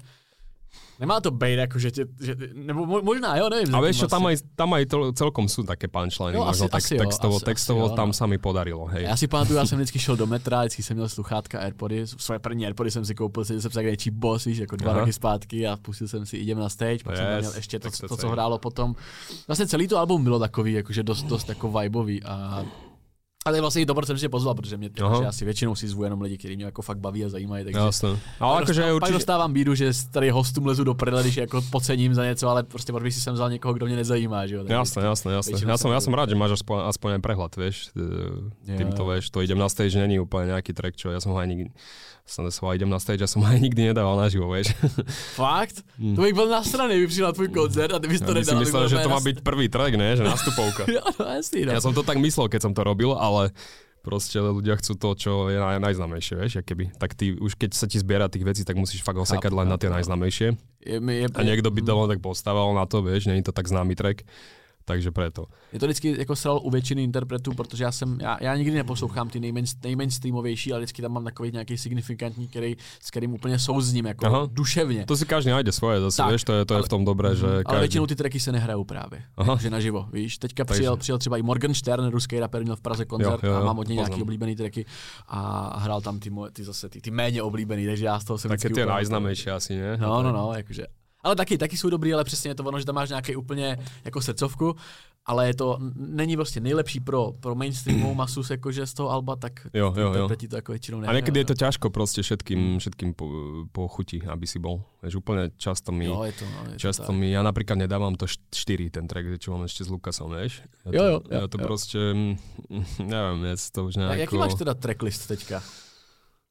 Nemá to být jako, že tě, že, nebo mo- možná, jo, nevím. A vieš čo, tam asi. aj, tam aj to, celkom sú také punchliny, Jo, možno asi- text, asi jo, textovo, asi- textovo asi jo, tam no. sa mi podarilo, hej. Já si pamatuju, já jsem vždycky šel do metra, vždycky jsem měl sluchátka Airpody, svoje první Airpody jsem si koupil, seděl jsem se jak nejčí boss, víš, jako dva Aha. roky zpátky a pustil jsem si Idem na stage, pak jsem Yes, měl ještě to, tak to to, co hrálo potom. Vlastně celý to album bylo takový, jakože dost, dost jako vibeový a ale vlastně i dobro jsem tě pozval, protože mě Aha. že já si většinou si zvu jenom lidi, kteří mě jako fakt baví a zajímají, takže Jasné. Ale Pak akože dostávám- Pak dostávám bídu, že tady hostům lezu do prdele, když jako pocením za něco, ale prostě protože si jsem vzal někoho, kdo mě nezajímá, že jo. tak Jasné, jasné, jasné. ja to- som rád, že máš aspoň, aspoň aj prehľad, vieš. Týmto, vieš, to idem na stage, není úplne nejaký track, čo ja som ho aj Som sa idem na stage, ja som aj nikdy nedával naživo, vieš. Fakt? To bych byl nasraný, kdyby přišel na tvůj koncert a ty bys to Ja by si nedal. myslel, že to má byť prvý track, ne? Že nastupovka. Jo, no jasný, no. Ja som to tak myslel, keď som to robil, ale proste ľudia chcú to, čo je naj, najznámejšie, vieš, keby. Tak ty, už keď sa ti zbiera tých vecí, tak musíš fakt osekať len na tie chápu. najznámejšie. Je, mi- je, A niekto by to len tak postavil na to, vieš, není to tak známy track. Takže preto. Je to vždycky jako sral u většiny interpretů, protože já jsem, já, já nikdy neposlouchám ty nejmain, nejmainstreamovější, ale vždycky tam mám takový nějaký signifikantní, který, s kterým úplně souzním, jako Aha. duševně. To si každý nájde svoje zase, Tak, vieš, to je, to je ale- v tom dobré, že Ale každý... většinou ty tracky se nehrajou právě, Aha. že naživo, víš. Teďka Takže- přijel, přijel třeba i Morgenstern, ruský rapper, měl v Praze koncert Jo, jo, a jo, mám od něj nějaký oblíbený tracky a hrál tam ty, moje, ty zase ty, ty méně oblíbený, takže já z toho jsem Také úplně- najznámejšie asi, nie? No, no, no, jakože. Ale taky, taky jsou dobrý, ale přesně je to ono, že tam máš nějaký úplně jako srdcovku, ale je to, není vlastně nejlepší pro, pro mainstreamovou masu, jakože z toho alba, tak Jo, jo, jo. interpreti to jako většinou A nehrajou, niekedy je to no. ťažko proste všetkým, všetkým po, po chuti, aby si bol. Vieš, úplne často mi, Jo, je to, no, je to často tak. mi, ja napríklad nedávam to 4, ten track, čo mám ešte s Lukasom, vieš. Ja Jo, to, jo, jo, ja to jo. proste, mm, neviem, ja to už Jak, nejako... jaký máš teda tracklist teďka,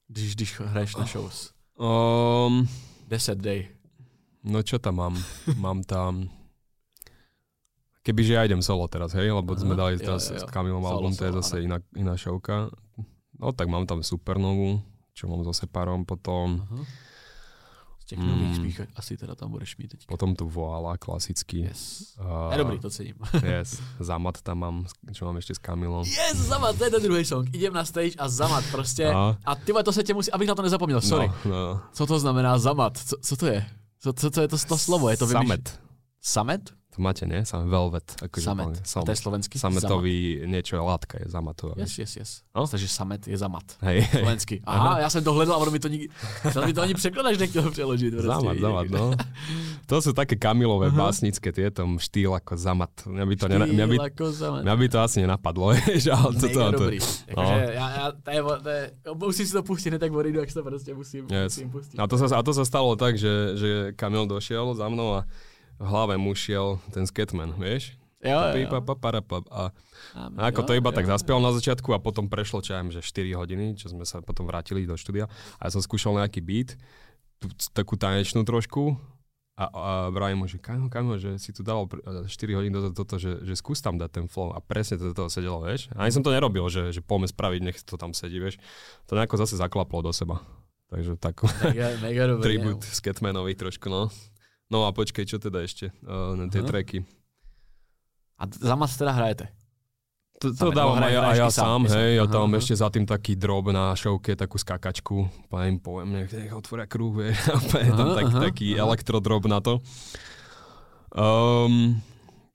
když, když hraješ na shows? Um, 10 day. No čo tam mám? mám tam... Kebyže ja idem solo teraz, hej, lebo Aha, sme dali teraz jo, jo. s Kamilom Solo, album, to je zase iná, iná showka. No tak mám tam Supernovu, čo mám so Separom, potom, Aha. Z těch nových Mm. spíš asi teda tam budeš mít teďka. potom tu Voala, klasicky. Yes. Uh, dobrý, to cením. Yes, Zamat tam mám, čo mám ešte s Kamilom. Yes, Zamat, to je ten druhý song. Idem na stage a Zamat prostě. Aha. A ty to se tě musí, abych na to nezapomněl, sorry. No, no. Co to znamená Zamat? Co, co to je? Co, co, co je to, to slovo? Je to vymyš- Samet. Samet? Máte, nie? Sam, velvet. Akože Samet. úplne, A to je slovenský? Sametový niečo, látka je zamatová. Zamat. Yes, yes, yes. No. Takže Samet je Zamat. Hej, hej. Slovensky. Aha, já jsem to hledal ono mi to nikdy, to mi to ani překladač nechtěl přeložit. Prostě. Zamat, zamat, no. To sú také Kamilové básnické tieto štýl ako zamat. Mňa by to, nena, mňa by, Štýl ako Zamat. mňa by to asi nenapadlo, vieš, ale to, to, to, dobrý. no. Já, já, to je, to je, musím si to pustit, ne tak odejdu, jak se to prostě musím, Yes. musím pustit. A to sa, a to sa stalo tak, že, že Kamil došiel za mnou a v hlave mu šiel ten Skatman, vieš? Jo, jo, a A, ako to iba tak zaspieval na začiatku a potom prešlo, čo ja že 4 hodiny, čo sme sa potom vrátili do štúdia a ja som skúšal nejaký beat, tú, takú tanečnú trošku a, a vravím mu, že kamo, kamo, že si tu dal pr- 4 hodín do toto, že, že skús tam dať ten flow a presne to do toho sedelo, vieš. A ani som to nerobil, že, že poďme spraviť, nech to tam sedí, vieš. To nejako zase zaklaplo do seba. Takže tak Mega, mega tribut Skatmanovi trošku, no. No a počkej, čo teda ešte, uh, na tie Aha. tracky. A Zamat teda hrajete? To, to dávam aj, ja- aj ja sám, hej, ja tam ešte za tým taký drob na šovke, takú skakačku, poviem, poviem, nech, nech otvoria kruh, vieš, a je tam tak, taký elektrodrob na to. Um,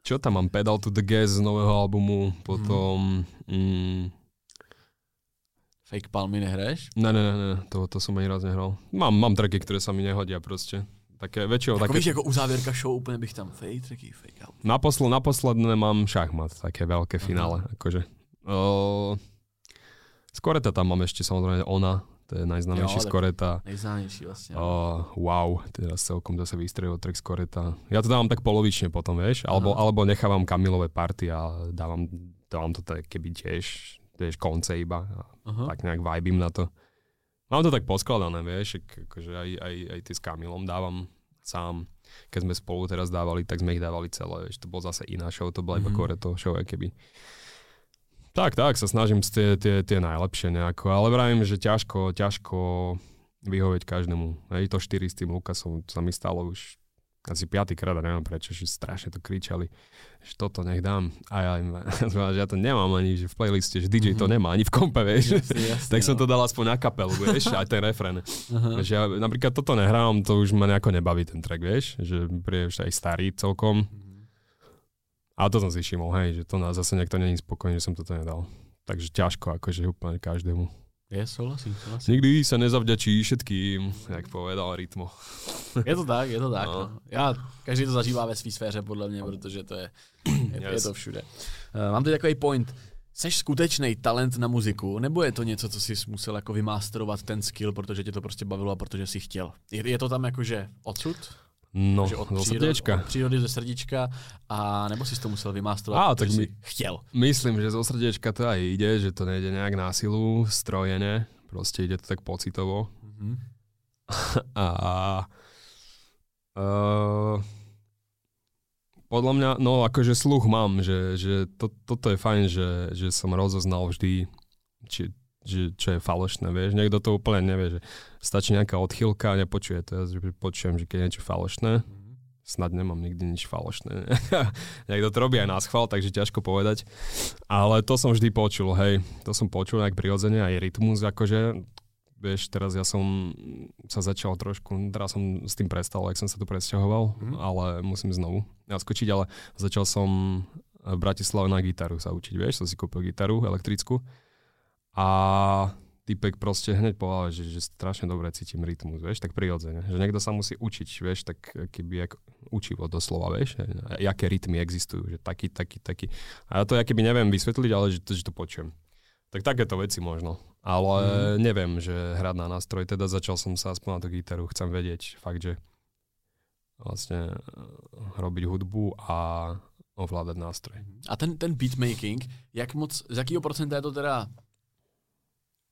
čo tam mám? Pedal to the Gas z nového albumu, potom... Mm, Fake Palmy nehraješ? ne, ne, ne, ne, to, to som ani raz nehral. Mám, mám tracky, ktoré sa mi nehodia proste. Také väčšinou, Jako také... víš, jako u závěrka show úplně bych tam fake tracky, fake out. Naposl- naposledné mám šachmat, také veľké finále. Akože. Uh, skoreta tam mám ešte samozrejme ona, to je najznámejší Jo, skoreta. Nejznámější vlastně. Uh, wow, teraz celkom zase vystrelil track skoreta. Ja to dávam tak polovične potom, vieš, alebo, Aha. alebo nechávam Kamilové party a dávam, dávam to tak keby tiež, vieš, konce iba. A Aha. tak nejak vibím na to. Mám to tak poskladané, vieš, ak- akože aj, aj, aj ty s Kamilom dávam sám. Keď sme spolu teraz dávali, tak sme ich dávali celé, vieš, to bol zase iná show, to bola iba Mhm. mm-hmm. show, keby. Tak, tak, sa snažím tie, tie, tie najlepšie nejako, ale vravím, že ťažko, ťažko vyhovieť každému. Hej, to 4 s tým Lukasom sa mi stalo už asi piatýkrát, neviem prečo, že strašne to kričali, že toto nech dám. A ja im, že ja to nemám ani že v playliste, že DJ mm-hmm. to mhm. nemá ani v kompe, vieš. Jasne, jasne, tak som no. to dal aspoň na kapelu, vieš, aj ten refren. Uh-huh. Že ja napríklad toto nehrám, to už ma nejako nebaví ten track, vieš, že je už aj starý celkom. Mm-hmm. A to som si všimol, hej, že to na, zase niekto není spokojný, že som toto nedal. Takže ťažko, akože úplne každému. Je, souhlasím, souhlasím. Nikdy sa nezavďačí všetkým, jak povedal Rytmo. Je to tak, je to tak. No. No. Já, každý to zažívá ve své sféře, podle mě, protože to je, je, yes. je to všude. Uh, mám tady takový point. Seš skutečný talent na muziku, nebo je to něco, co jsi musel jako vymásterovat ten skill, protože tě to prostě bavilo a protože jsi chtěl? Je, je to tam jakože odsud? No, že od zo přírody, srdečka. Od přírody ze srdíčka, a nebo si to musel vymástrovat, a, tak my, chtěl? Myslím, že zo srdečka to aj ide, že to nejde nejak násilu, strojené, proste ide to tak pocitovo. Mm-hmm. a uh, podľa mňa, no akože sluch mám, že, že to, toto je fajn, že, že som rozoznal vždy, či, že, čo je falošné, vieš. Niekto to úplne nevie, že stačí nejaká odchýlka a nepočuje to. Ja počujem, že keď je niečo falošné, snad nemám nikdy nič falošné. Niekto to robí aj na schvál, takže ťažko povedať. Ale to som vždy počul, hej. To som počul nejak prirodzene, aj rytmus, akože vieš, teraz ja som sa začal trošku, teraz som s tým prestal, ak som sa tu presťahoval, mm. ale musím znovu naskočiť, ale začal som v Bratislave na gitaru sa učiť, vieš, som si kúpil gitaru elektrickú a typek proste hneď povedal, že, že strašne dobre cítim rytmus, vieš, tak prirodzene. Že niekto sa musí učiť, vieš, tak keby jak učivo doslova, vieš, aké rytmy existujú, že taký, taký, taký. A ja to ja keby neviem vysvetliť, ale že to, že to počujem. Tak takéto veci možno. Ale mm. neviem, že hrať na nástroj, teda začal som sa aspoň na tú gitaru, chcem vedieť fakt, že vlastne eh, robiť hudbu a ovládať nástroj. A ten, ten beatmaking, jak moc, z jakého procenta je to teda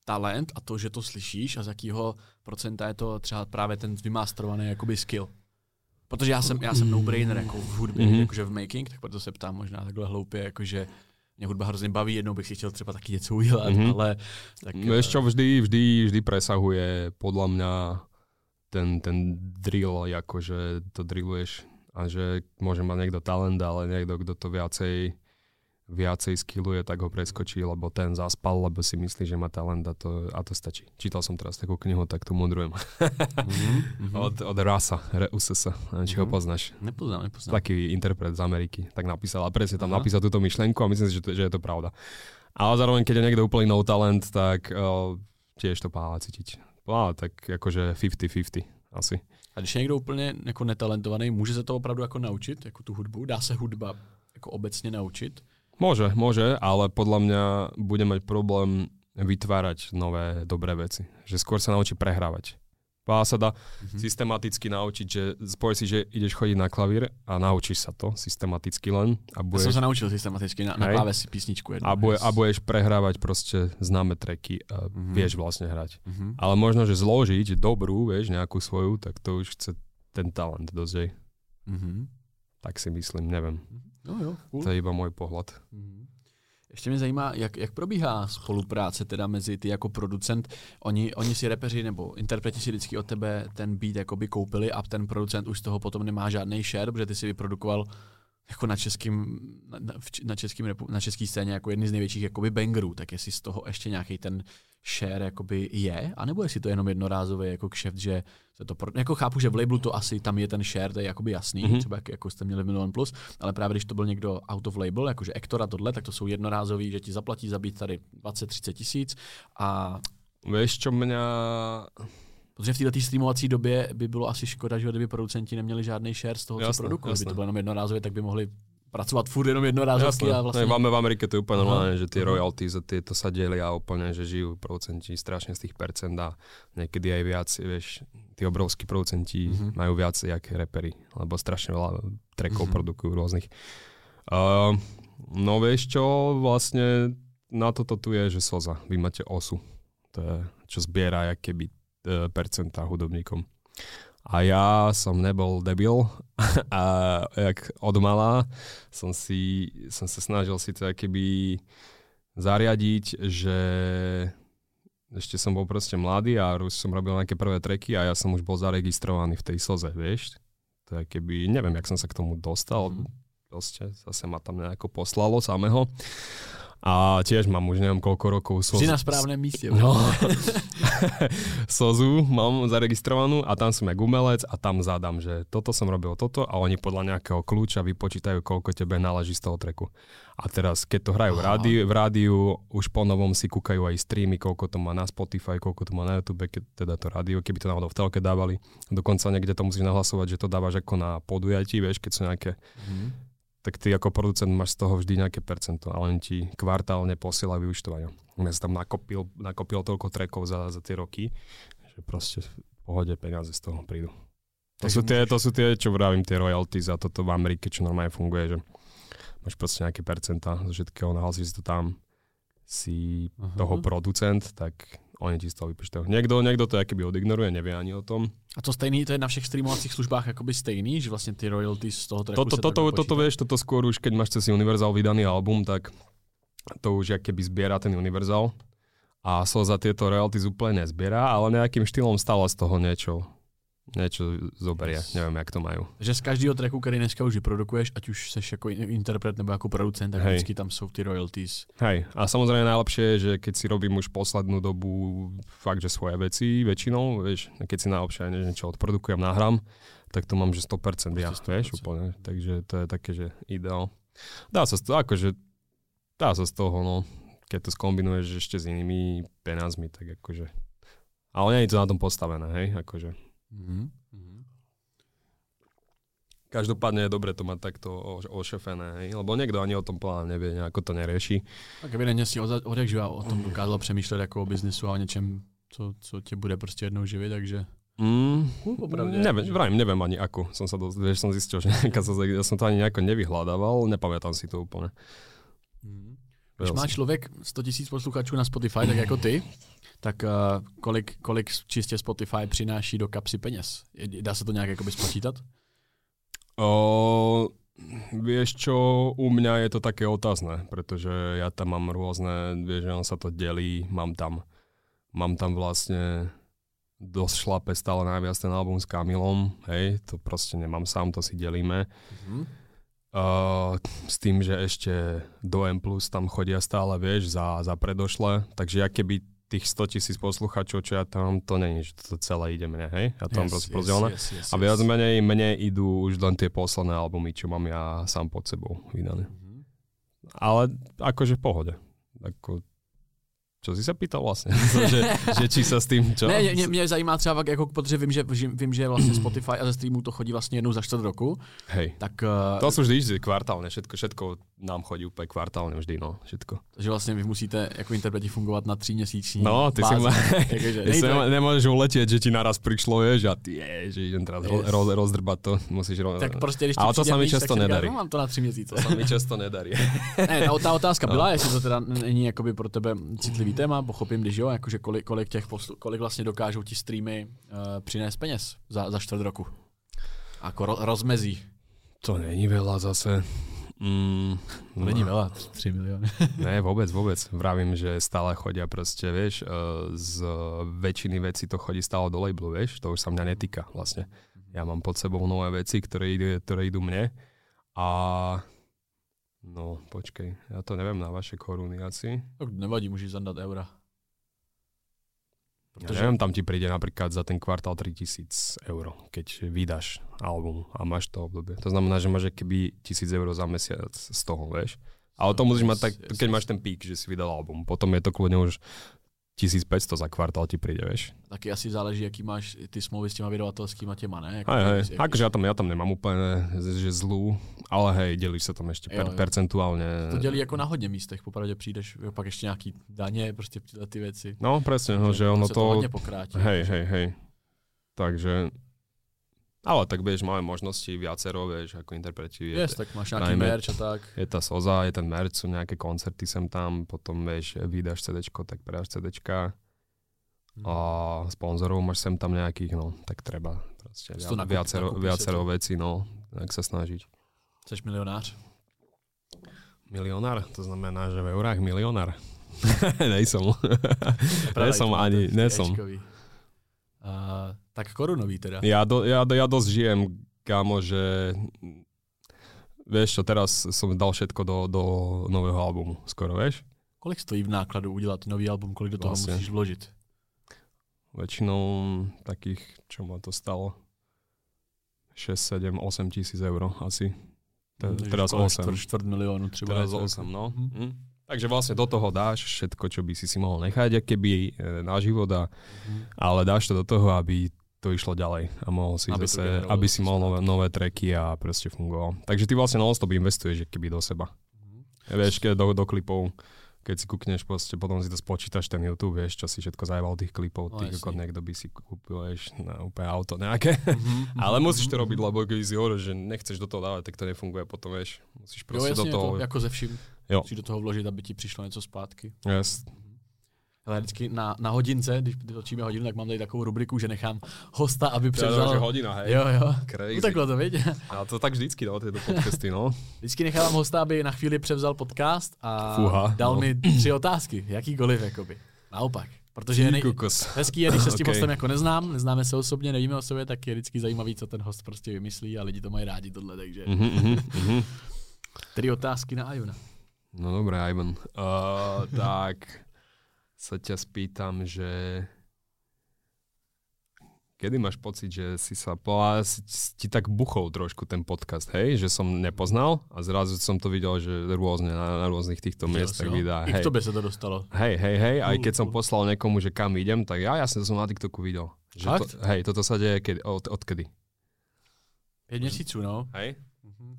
talent a to, že to slyšíš a z jakého procenta je to třeba právě ten vymasterovaný jakoby skill. Protože já jsem, já jsem no-brainer jako v hudbě, mm-hmm. jakože v making, tak proto se ptám možná takhle hloupě, jakože mě hudba hrozně baví, jednou bych si chtěl třeba taky něco udělat, mm-hmm. ale... Tak, Vieš čo, vždy, vždy, vždy presahuje podľa mňa ten, ten drill, akože to drilluješ a že môže mať niekto talent, ale niekto, kto to viacej viacej skilluje, tak ho preskočí, lebo ten zaspal, lebo si myslí, že má talent a to, a to stačí. Čítal som teraz takú knihu, tak to mudrujem. mm-hmm. od, od Rasa, Reusesa, či mm-hmm. ho mhm. poznáš. Nepoznám, nepoznám. Taký interpret z Ameriky, tak napísal a presne tam Aha. napísal túto myšlenku a myslím si, že, to, že je to pravda. Ale zároveň, keď je niekto úplný no talent, tak uh, tiež to páva cítiť. Ale tak akože 50-50 asi. A když je někdo úplně jako netalentovaný, může se to opravdu jako naučit, jako tu hudbu? Dá se hudba jako obecně naučit? Môže, môže, ale podľa mňa bude mať problém vytvárať nové dobré veci. Že skôr sa naučí prehrávať. Pá sa dá mm-hmm. systematicky naučiť, že spoj si, že ideš chodiť na klavír a naučíš sa to systematicky len. A budeš, ja som sa naučil systematicky na, na si písničku jednu. A, bude, a budeš prehrávať proste známe treky a mm-hmm. vieš vlastne hrať. Mm-hmm. Ale možno, že zložiť dobrú, vieš, nejakú svoju, tak to už chce ten talent dosť. Mm-hmm. Tak si myslím, neviem. Mm-hmm. No jo, cool. To je iba můj pohled. Mm. Ještě mě zajímá, jak, jak probíhá spolupráce teda mezi ty jako producent. Oni, oni si repeři nebo interpreti si vždycky od tebe ten beat jakoby koupili a ten producent už z toho potom nemá žádný share, protože ty si vyprodukoval jako na českým, na, na, českým, na český scéně jako jedny z největších jakoby bangerů, tak jestli z toho ještě nějaký ten share jakoby je, anebo jestli to je jenom jednorázový jako kšeft, že se to, pro, jako chápu, že v labelu to asi tam je ten share, to je jakoby jasný, mm-hmm. třeba jak, jako jste měli v Milion Plus, ale právě když to byl někdo out of label, jakože Ektora tohle, tak to jsou jednorázový, že ti zaplatí zabít tady 20-30 tisíc a... Víš, čo mě Protože v této streamovací době by bylo asi škoda, že kdyby producenti neměli žádný share z toho, jasne, co produkují. Kdyby to bylo jenom jednorázově, tak by mohli pracovať furt jenom jednorázovky a vlastne... Máme v Amerike to je úplne normálne, že tie royalty za tieto sa delia úplne, že žijú producenti strašne z tých percent a niekedy aj viac, vieš, tí obrovskí producenti mm-hmm. majú viac jak repery, lebo strašne veľa trackov mm-hmm. produkujú rôznych. Uh, no vieš čo, vlastne na toto tu je, že Soza, vy máte osu, to je, čo zbiera keby uh, percentá hudobníkom. A ja som nebol debil a jak od malá som, si, som sa snažil si to keby zariadiť, že ešte som bol proste mladý a už som robil nejaké prvé treky a ja som už bol zaregistrovaný v tej soze, vieš. To je keby, neviem, jak som sa k tomu dostal, mm. proste zase ma tam nejako poslalo samého. A tiež mám už neviem koľko rokov. Soz... Si na správnom míste. No. Sozu mám zaregistrovanú a tam som jak umelec a tam zadám, že toto som robil toto a oni podľa nejakého kľúča vypočítajú, koľko tebe náleží z toho treku. A teraz, keď to hrajú v rádiu, v rádiu, už po novom si kúkajú aj streamy, koľko to má na Spotify, koľko to má na YouTube, keď teda to rádio, keby to náhodou v telke dávali. Dokonca niekde to musíš nahlasovať, že to dávaš ako na podujatí, vieš, keď sú nejaké mm tak ty ako producent máš z toho vždy nejaké percento a len ti kvartálne posiela vyučtovania. Ja som tam nakopil, nakopil toľko trekov za, za tie roky, že proste v pohode peniaze z toho prídu. To sú, tie, to sú tie, čo vravím, tie royalties a toto v Amerike, čo normálne funguje, že máš proste nejaké percenta zo všetkého, nahlasíš si to tam, si uh-huh. toho producent, tak oni ti z toho vypočítajú. Niekto, niekto to by odignoruje, nevie ani o tom. A to stejný, to je na všech streamovacích službách akoby stejný, že vlastne ty royalties z toho tracku toto, toto, toto, toto, vieš, toto skôr už, keď máš cez Universal vydaný album, tak to už keby zbiera ten Universal a so za tieto royalties úplne nezbiera, ale nejakým štýlom stále z toho niečo niečo zoberia, neviem, jak to majú. Že z každého tracku, který dneska už vyprodukuješ, ať už seš jako interpret nebo jako producent, tak Hej. vždycky tam jsou ty royalties. Hej, a samozrejme najlepšie je, že keď si robím už poslednú dobu fakt, že svoje veci väčšinou, vieš, keď si najlepšie niečo odprodukujem, nahrám, tak to mám, že 100% ja, 100%. vieš, úplne. Takže to je také, že ideál. Dá sa z toho, akože, dá sa z toho, no, keď to skombinuješ ešte s inými peniazmi, tak akože, ale nie je to na tom postavené, hej, akože Mm-hmm. Každopádne je dobre to mať takto ošefené, hej? lebo niekto ani o tom pláne nevie, nejako to nerieši. Tak evidentně si odjak živa o tom dokázal přemýšlet jako o biznesu a o něčem, co, co tě bude prostě jednou živit, takže... Mm, Popravde, neviem, vrajím, neviem ani ako som sa dosť, vieš, som zistil, že ja som to ani nejako nevyhľadával, nepamätám si to úplne. Mm. Když má člověk 100 tisíc posluchačů na Spotify, tak jako ty, tak uh, kolik, kolik čistě Spotify přináší do kapsy peněz? Dá se to nějak jakoby spočítat? O, vieš čo, u mňa je to také otázne, pretože ja tam mám rôzne, vieš, že on sa to delí, mám tam, mám tam vlastne dosť šlape stále najviac ten album s Kamilom, hej, to proste nemám sám, to si delíme. Mm-hmm. Uh, s tým, že ešte do M tam chodia stále, vieš, za, za predošle, takže ja keby tých 100 tisíc posluchačov, čo ja tam, to není, že to celé ide mne, hej? Ja tam yes, proste yes, yes, yes, A viac menej mne idú už len tie posledné albumy, čo mám ja sám pod sebou vydané. Mm-hmm. Ale akože v pohode. Ako, čo si sa pýtal vlastne? že, že či sa s tým čo? Ne, mě, mě zajímá třeba, jako, protože vím že, vím, že vlastně Spotify a ze streamu to chodí vlastně jednou za čtvrt roku. Hej, tak, uh, to sú vždy kvartálne, všetko, všetko nám chodí úplně kvartálne vždy, no, všetko. Takže vlastně vy musíte jako interpreti fungovat na tří měsíční No, ty báze. si, ma, ty si nemôžeš uletieť, že ti naraz prišlo, vieš, a ty je, že idem teraz yes. roz, rozdrbať to, musíš roz... Tak prostě, když Ale to sa mi často nedarí. No, mám to na tři měsíce. To sa mi často nedarí. ne, ta, ta otázka byla, jestli to teda není jakoby pro tebe citlivý téma, pochopím, když jo, jakože kolik, kolik, těch poslu, kolik vlastně dokážou ti streamy uh, přinést peněz za, za čtvrt roku. Ako ro, rozmezí. To není veľa zase. Mm, to no. není veľa, 3 milióny. ne, vôbec, vôbec. Vravím, že stále chodia proste, vieš, uh, z väčšiny vecí to chodí stále do labelu, vieš, to už sa mňa netýka vlastne. Ja mám pod sebou nové veci, ktoré, ide, ktoré idú mne a no, počkej, ja to neviem na vaše koruny asi. Tak nevadí, môžeš zadať eura. Protože... Ja neviem, tam ti príde napríklad za ten kvartál 3000 eur, keď vydáš album a máš to obdobie. To znamená, že máš keby 1000 eur za mesiac z toho, vieš. Ale to musíš mať tak, keď máš ten pík, že si vydal album. Potom je to kľudne už 1500 za kvartál ti príde, vieš. Taky asi záleží, jaký máš ty smlouvy s těma vydavatelskýma těma, ne? Jako, hej, hej. Akože ja tam, ja tam nemám úplne že zlú, ale hej, delíš sa tam ešte per, jo, jo. percentuálne. To dělí jako na hodně místech, popravdě přijdeš, jo, pak ještě nějaký daně, prostě tyhle ty věci. No, presne, no, že ono to... to hodně pokrátí. Hej, hej, hej. Takže ale tak vieš, máme možnosti viacero, vieš, ako interpreti. Yes, tak máš nejaký merch a tak. Je tá Soza, je ten merch, sú nejaké koncerty sem tam, potom vieš, vydáš CD, tak predáš CD. Hmm. A sponzorov máš sem tam nejakých, no, tak treba proste viac, viacero, viacero vecí, no, tak sa snažiť. Seš milionář? Milionár? To znamená, že v eurách milionár. nejsom. nejsom ani, nesom. Uh, tak korunový teda. Ja, do, ja, ja dosť žijem kámo, že vieš čo, teraz som dal všetko do, do nového albumu, skoro, vieš? Kolik stojí v nákladu udělat nový album, kolik do toho Vlastně. musíš vložit? Väčšinou takých, čo ma to stalo, 6, 7, 8 tisíc eur asi. Te, teraz kolik? 8. Čtvrt, čtvrt milionu třeba. Teraz je to 8, no. Mhm. Takže vlastne do toho dáš všetko, čo by si si mohol nechať, ak keby e, na život, a, Mhm. ale dáš to do toho, aby to išlo ďalej a mohol si Aby zase, generovalo aby si mohol nové, nové tracky a proste fungoval. Takže ty vlastne non-stop investuješ, keby do seba. Mhm. Vieš, keď do, do klipov, keď si kúkneš, proste, potom si to spočítaš ten YouTube, vieš, čo si všetko zajebal tých klipov, No, jasne. ako niekto by si kúpil, vieš, na úplne auto nejaké. Mhm, Ale mhm, musíš to mhm. robiť, lebo keď si hovoril, že nechceš do toho dávať, tak to nefunguje potom, vieš. Musíš Jo, proste jasně, do toho... to jako ze vším. Jo. Musíš do toho vložit, aby ti přišlo něco zpátky. Yes. Ale vždycky na, na hodince, když točíme hodinu, tak mám tady takovou rubriku, že nechám hosta, aby převzal... že hodina, hej. Jo, jo. Crazy. Uteklo to, viď? A to tak vždycky, no, tieto podcasty, no. Vždycky nechávám hosta, aby na chvíli převzal podcast a Fúha, dal no. mi tři otázky. Jakýkoliv, jakoby. Naopak. Protože je nej... Hezký je, když se s tím Ok. hostem jako neznám, neznáme se osobně, nevíme o sobě, tak je vždycky zajímavý, co ten host prostě vymyslí a lidi to mají rádi tohle, takže. Mhm, mhm, mhm. Tři otázky na Ajuna. No dobré, Ivan. Uh, tak sa ťa spýtam, že kedy máš pocit, že si sa bola, ti tak buchol trošku ten podcast, hej? Že som nepoznal a zrazu som to videl, že rôzne na, na rôznych týchto miestach vydá. I k Hej. se to dostalo. Hej, hej, hej, aj keď som poslal niekomu, že kam idem, tak ja jasne som na TikToku videl. Že to, Fakt? hej, toto sa deje kedy, od, odkedy? Pět měsíců, no. Hej?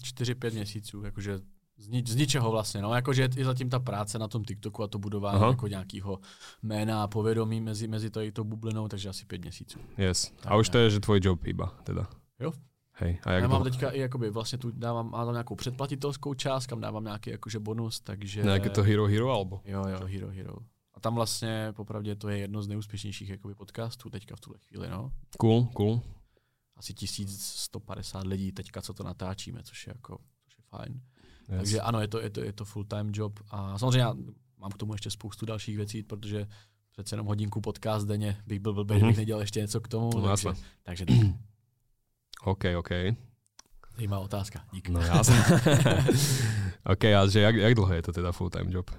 Čtyři, pět měsíců, jakože z, ni- z ničeho vlastně, no, jakože je zatím ta práce na tom TikToku a to budování Aha. jako nějakého jména a povědomí mezi, mezi tady tou bublinou, takže asi pět měsíců. Yes. Tak A už ne. to je, že tvoj job iba, teda. Jo. Hej, a Já jak mám dlho? teďka i jakoby vlastně tu dávám, mám tam nějakou předplatitelskou část, kam dávám nějaký jakože bonus, takže... Nejaké to Hero Hero, alebo? Jo, jo, Hero Hero. A tam vlastně, popravdě, to je jedno z nejúspěšnějších jakoby podcastů teďka v tuhle chvíli, no. Cool, cool. Asi 1150 lidí teďka, co to natáčíme, což je jako, což je fajn. Yes. Takže ano, je to, je to, je to full-time job a samozřejmě já mám k tomu ještě spoustu dalších věcí, protože přece jenom hodinku podcast denně bych byl blbý, Mhm. mm-hmm. bych nedělal ještě něco k tomu. No, takže, takže tak. OK, OK. zajímavá otázka. Dík. No jasne. OK, a že jak, jak dlho je to teda full-time job?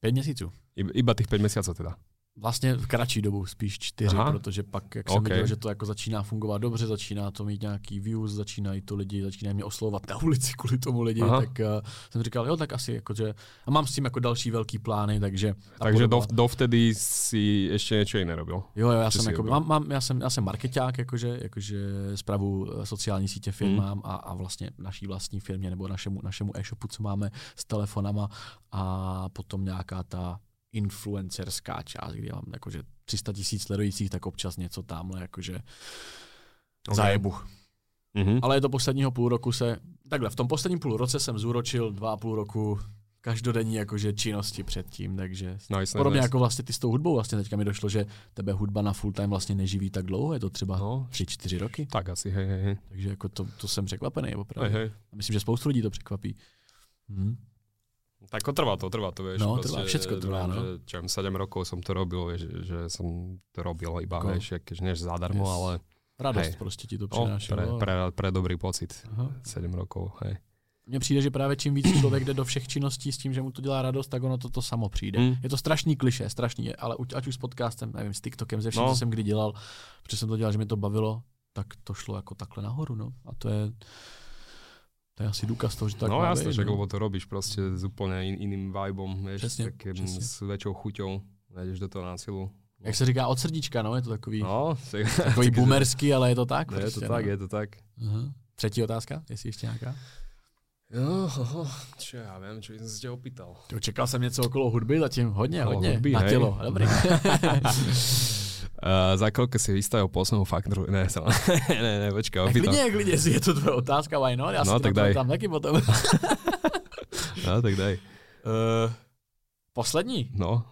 Pět měsíců. Iba, iba tých 5 mesiacov teda. Vlastně v kratší dobu, spíš čtyři, Aha. protože pak, jak jsem Ok. viděl, že to jako začíná fungovat dobře, začíná to mít nějaký views, začínají to lidi, začínají mě oslovovat na ulici kvůli tomu lidi, Aha. tak uh, jsem říkal, jo, tak asi jakože, a mám s tím jako další velký plány, takže... Takže podobá- dov, dovtedy si ešte niečo iné robil. Jo, jo, já jsem, jako, mám, mám, já jsem, já jsem marketák, jakože, jakože zpravu eh, sociální sítě firmám a, a vlastně naší vlastní firmě nebo našemu, našemu e-shopu, co máme s telefonama a potom nějaká ta influencerská část, kde mám jakože 300 tisíc sledujících, tak občas něco tamhle, jakože Ok. zajebu. Mhm. Ale je to posledního půl roku se, takhle, v tom posledním půl roce jsem zúročil dva a půl roku každodenní jakože činnosti předtím, takže Nice, Podobně nice. jako vlastně ty s tou hudbou, vlastně teďka mi došlo, že tebe hudba na full time vlastně neživí tak dlouho, je to třeba No, 3-4 roky, tak asi, hej, hej, hej. takže jako to, to jsem překvapený hej, opravdu. hej. A Myslím, že spoustu lidí to překvapí. Hm. Tak trvá to, trvá to, vieš. No, proste, trvá, všetko trvá, no. Že, čo viem, 7 rokov som to robil, vieš, že, som to robil iba, Ako- vieš, keď než zadarmo, Yes. ale Radost Hej. prostě ti to no, přinášelo. pre, pre, pre dobrý pocit. Aha. 7 rokov, hej. Mně přijde, že právě čím víc člověk jde do všech činností s tím, že mu to dělá radost, tak ono to, to samo přijde. Mm. Je to strašný kliše, strašný, ale ať už s podcastem, nevím, s TikTokem, ze vším, No. co jsem kdy dělal, protože jsem to dělal, že mi to bavilo, tak to šlo jako takhle nahoru, no. A to je, to je asi důkaz toho, že tak no jasne, však no. lebo to robíš proste s úplne in, iným vibom, vieš, Přesně, takým, přesně. s väčšou chuťou, nejdeš do toho násilu. Jak se říká od srdíčka, no, je to takový, No, takový boomerský, ale je to tak. No, je to tak, no. je to tak. Aha. Třetí otázka, jestli ještě nějaká? Ho, čo ja viem, čo by som sa ťa opýtal. Čekal jsem něco okolo hudby, zatím hodně, Okolo hodně, hudby, na hej. tělo, dobrý. Uh, za koľko si vystavil poslednú faktúru? Ne, sa, ne, ne, počkaj, tak opýtam. klidně, jestli je to tvoje otázka, why not? Já No, si tak to daj. tam taky potom. No, tak daj. Uh, poslední? No.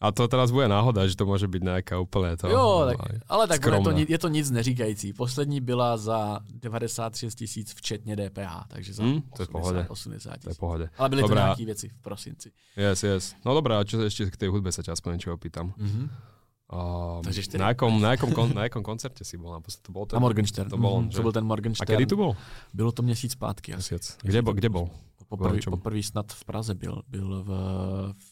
A to teraz bude náhoda, že to môže byť nejaká úplne to... jo, tak, aj ale tak je to, je to nic neříkající. Poslední byla za 96 tisíc včetně DPH, takže za Hm, to je v 80, pohode. 80 To je tisíc. pohode. Ale byly to Dobrá. nějaké věci v prosinci. Yes, yes. No dobré, a čo ešte k tej hudbe sa ťa aspoň niečo opýtam. Mhm. Uh, Takže štyri. na, jakom, na, jakom, kon, na jakom koncerte si bol? Naposled? To bol ten, Na Morgenstern. To bol on, Mhm, že? to byl ten A Morgenstern. kedy tu bol? Bylo to měsíc zpátky. Asi. Mesiac. Kde, kde bol? Poprvé, čom? poprvé snad v Praze byl. Byl v, v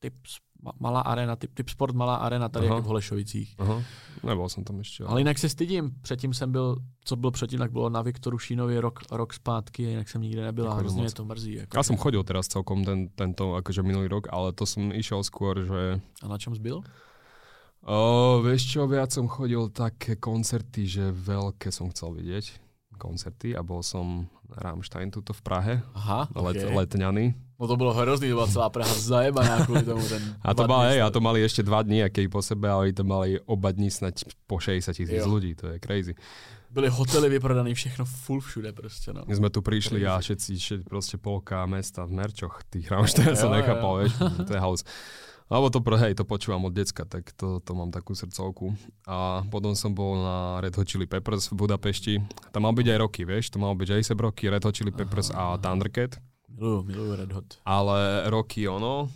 Tips, ma- malá arena, typ, typ Sport Malá arena tady Aha. jako v Holešovicích. Aha. Nebol som tam ešte. Ale jinak se stydím. Předtím jsem byl, co byl předtím, tak bylo na Viktoru Šínově rok, rok zpátky a jinak jsem nikdy nebyl. A hrozně to mrzí. Jako, Ja som chodil teraz celkom ten, tento, akože minulý rok, ale to som išiel skôr, že... A na čem jsi byl? O, vieš čo, viac som chodil také koncerty, že veľké som chcel vidieť koncerty a bol som Rammstein tuto v Prahe, Aha, let, okay. letňany. No to bylo hrozný, to byla celá Praha zajebaná kvůli tomu. Ten A to, mal, hej, a to mali ešte dva dní, aké po sebe, ale to mali oba dní snať po 60 tisíc ľudí, to je crazy. Byly hotely vyprodané, všechno full všude prostě, no. My sme tu prišli a všetci, všetci proste polka mesta v merčoch, tých Rammstein jo. nechápal, vieš, to je house. Alebo to, hej, to počúvam od decka, tak to, to mám takú srdcovku. A potom som bol na Red Hot Chili Peppers v Budapešti. Tam mal byť aj roky, vieš, to mal byť A$AP Rocky, Red Hot Chili Peppers a Thundercat. Miluju, miluju Red Hot. Ale Rocky ono,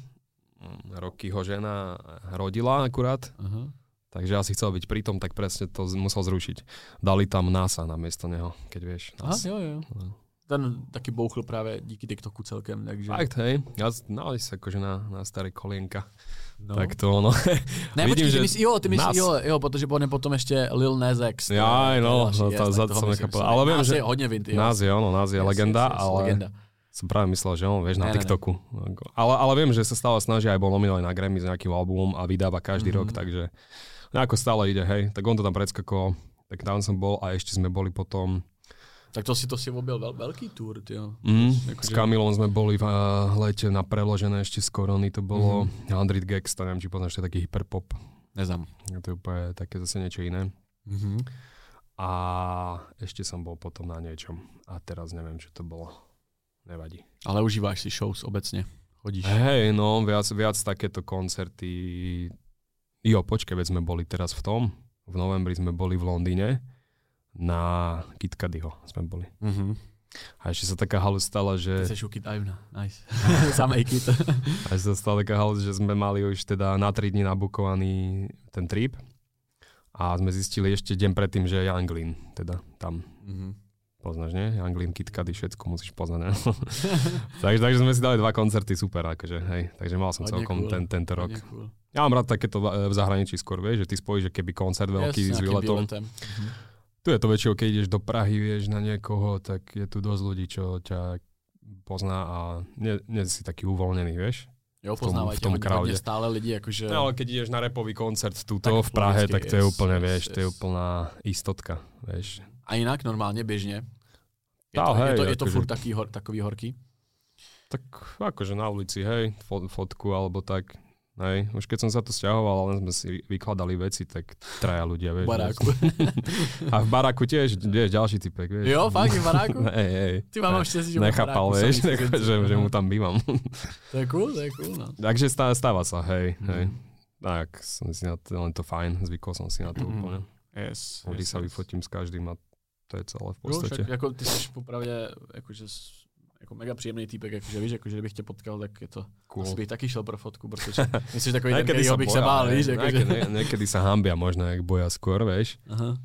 mm, Rocky ho žena rodila akurát, Aha. takže asi chcel byť pritom, tak presne to musel zrušiť. Dali tam NASA na miesto neho, keď vieš. Aha, NASA. jo, jo. No. Ten taky bouchl právě díky TikToku celkem, takže... Fakt, hej, ja, no, sa akože na, na staré kolienka. no. Tak to ono. Ne, vidím, počkej, že ty myslí, jo, ty myslí, nás- jo, jo, protože potom, potom ještě Lil Nas X. to je- Ja, to je no, to tak za- toho som nechápal. Ale viem, Nas že- je hodně vinty, jo. Nás je ono, nás je Yes, legenda, yes, yes, ale Legenda. som práve myslel, že on, vieš, na Ne, ne, ne. TikToku. Ale, ale viem, že sa stále snaží, aj bol nominovaný na Grammy s nejakým albumom a vydáva každý Mhm. rok, takže nejako stále ide, hej. Tak on to tam predskakoval, tak tam som bol a ešte sme boli potom Tak to si to si objel veľ, veľký tour, ty jo. Mm, Akože- s Kamilom sme boli v uh, lete na preložené ešte z korony, to bolo mm-hmm. 100 Gags, to neviem, či poznáš, to je taký hyperpop. Neznám. To je úplne také zase niečo iné. Mhm. A ešte som bol potom na niečom. A teraz neviem, čo to bolo. Nevadí. Ale užíváš si shows obecne. Chodíš. Hej, no, viac, viac takéto koncerty. Jo, počkaj, veď sme boli teraz v tom. V novembri sme boli v Londýne na Kid Cudiho sme boli. Mhm. A ešte sa taká halus stala, Ty že... seš u Kid Ivna. Nice. Samej Kid. A ešte sa stala taká halus, že sme mali už teda na 3 dní nabukovaný ten trip. A sme zistili ešte deň predtým, že je Anglin, teda tam. Mhm. Poznáš, nie? Anglin, Kid Cudi, všetko musíš poznať, ne? takže, takže sme si dali dva koncerty, super, akože, hej. Takže mal som celkom cool. ten, tento rok. Cool. Ja mám rád takéto v v zahraničí skôr, vieš, že ty spojíš, že keby koncert veľký Yes, s výletom. výletem. Mhm. Tu je to väčšinou, keď ideš do Prahy, vieš, na niekoho, tak je tu dosť ľudí, čo ťa pozná a nie, nie si taký uvoľnený, vieš. Jo, v tom- v tom stále lidi, jakože... No, ale keď ideš na repový koncert tuto Tak v Prahe, tak to je yes, úplne, yes, vieš, to je yes. úplná istotka, vieš. A jinak normálně, běžně. Je Tá, to, je hej, to, je to akože- furt taký, hor, takový horký? Tak akože na ulici, hej, fo- fotku alebo tak. Hej, už keď som sa tu stiahoval, len sme si vykladali veci, tak traja ľudia, vieš. V baráku. A v baráku tiež, vieš, ďalší typek, vieš. jo, fakt, v baráku? Hej, hej. Ty mám štěstí, že Nechápal, baráku vieš, cizinci, že, že no. mu tam bývam. To je cool, to je cool, no. Takže stáva, stáva sa, hej, Mhm. hej. Tak, som si na to, len to fajn, zvykol som si na to Mhm. úplne. Yes, Vždy sa vyfotím s každým a to je celé v Jo, podstate. však jako ty jsi popravdě jakože, s- jako mega příjemný týpek, jakože víš, jakože kdybych tě potkal, tak je to, cool. asi bych taky šel pro fotku, protože myslíš takový ten, kterýho bych se bál, víš, jakože. Niekedy, nie- niekedy sa hambia možno, jak boja skôr, vieš. Aha.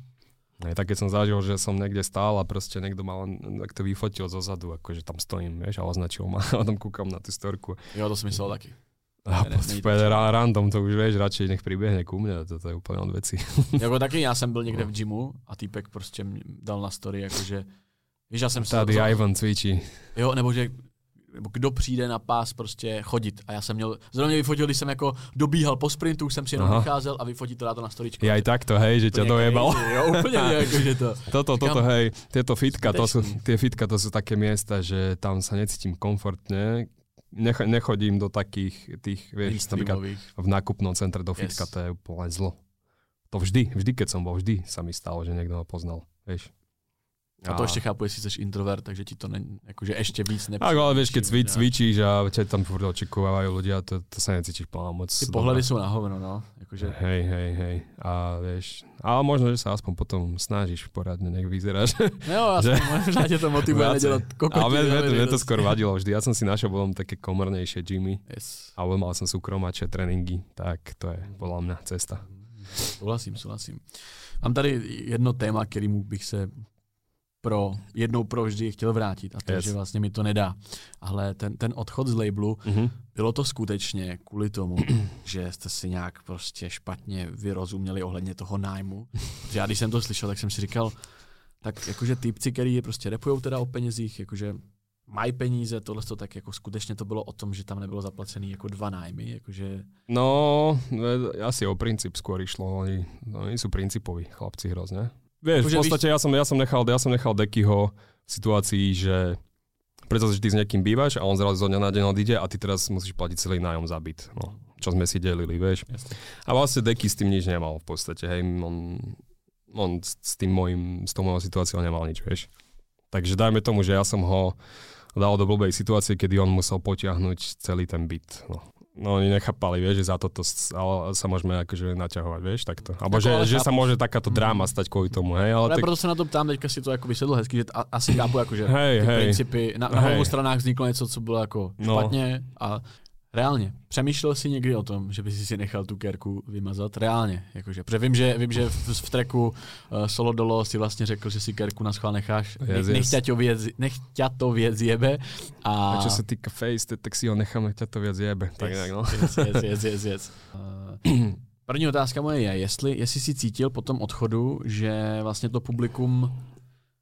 Aj tak keď som zažil, že som niekde stál a proste niekto ma len tak to vyfotil zo zadu, akože tam stojím, vieš, a označil ma a tam kúkam na tú storku. Jo, to jsem myslel taky. A Ne, random to už vieš, radšej nech priběhne ku mne, to, to je úplne od veci. Jako taky já jsem byl někde v gymu a týpek prostě mě dal na story, jakože, víš, já jsem se Tady rozhodl- Ivan cvičí. Jo, nebo že nebo kdo přijde na pás prostě chodit. A já jsem měl, zrovna mě vyfotil, když jsem jako dobíhal po sprintu, už jsem si jenom Aha. vycházel a vyfotil to dá to na storičku. Je aj takto, hej, že ťa dojebal. Jo, úplně jako, že to. Toto, Říkám, toto, hej, tieto fitka, to sú, tie fitka, to sú také miesta, že tam sa necítim komfortne. Nech, nechodím do takých tých, vieš, napríklad v nákupnom centre do fitka, Yes. to je úplne zlo. To vždy, vždy, keď som bol, vždy sa mi stalo, že niekto ma poznal, vieš. A to ještě chápu, jestli jsi introvert, takže ti to ne, jakože ještě víc. Tak, ale vieš, keď cvi, cvičíš a ťa tam furt očakávajú ľudia, to, to sa necítiš plná moc. Dobrá. pohledy jsou na hovno, no. Jakože... Hej, hej, hej. A vieš, ale možno, že sa aspoň potom snažíš poradne, nech vyzeráš. No, Že- možná ťa to motivuje nedelať kokotiny. Ale mne, mne, to- skôr vadilo vždy. Ja som si našiel potom také komornejšie gymy, Yes. alebo mal som súkromačie tréningy, tak to je podľa mňa cesta. Souhlasím, souhlasím. Mám tady jedno téma, kterému bych se pro jednou provždy chtěl vrátit a to, Yes. že vlastně mi to nedá. Ale ten, ten odchod z labelu, Mhm. bylo to skutečně kvůli tomu, že jste si nějak prostě špatně vyrozuměli ohledně toho nájmu. Protože já když jsem to slyšel, tak jsem si říkal, tak jakože typci, který prostě repujou teda o penězích, jakože mají peníze, tohle to tak jako skutečně to bylo o tom, že tam nebylo zaplacený jako dva nájmy, jakože No, e, asi o princíp skôr išlo. Oni, oni sú principoví chlapci hrozne. Vieš, Akože v podstate ja som, ja som nechal, ja som nechal Dekyho v situácii, že si, že ty s niekým bývaš a on zrazu zo dňa na deň odíde a ty teraz musíš platiť celý nájom za byt. No, čo sme si delili, vieš. Jasne. A vlastne Deky s tým nič nemal v podstate, hej, on, on s tým mojim, s tou mojou situáciou nemal nič, vieš. Takže dajme tomu, že ja som ho dal do blbej situácie, kedy on musel potiahnuť celý ten byt. No. No oni nechápali, vieš, že za toto sa môžeme akože naťahovať, vieš, takto. Alebo Ako, že, že sa môže takáto dráma stať kvôli tomu, hej, ale tak, proto se na to ptám, teďka si to jako vysedl hezky, že asi chápu, jako, že Hej, hej. principy, na, na Hej. obou stranách vzniklo něco, co bylo jako No. špatně a reálně. Přemýšlel jsi někdy o tom, že by si nechal tu kerku vymazat? Reálně, jakože. Protože vím, že, vím, že v, v tracku uh, Solo Dolo si vlastně řekl, že si kerku na schvál necháš, Yes, nech, yes. ťa to věc, nech ťa to věc jebe. A, a čo sa týka face, tak si ho nechám, nech ťa to viac jebe. Tak nejak, no. yes, yes, yes, yes, yes. Uh, první otázka moje je, jestli, jestli si cítil po tom odchodu, že vlastně to publikum,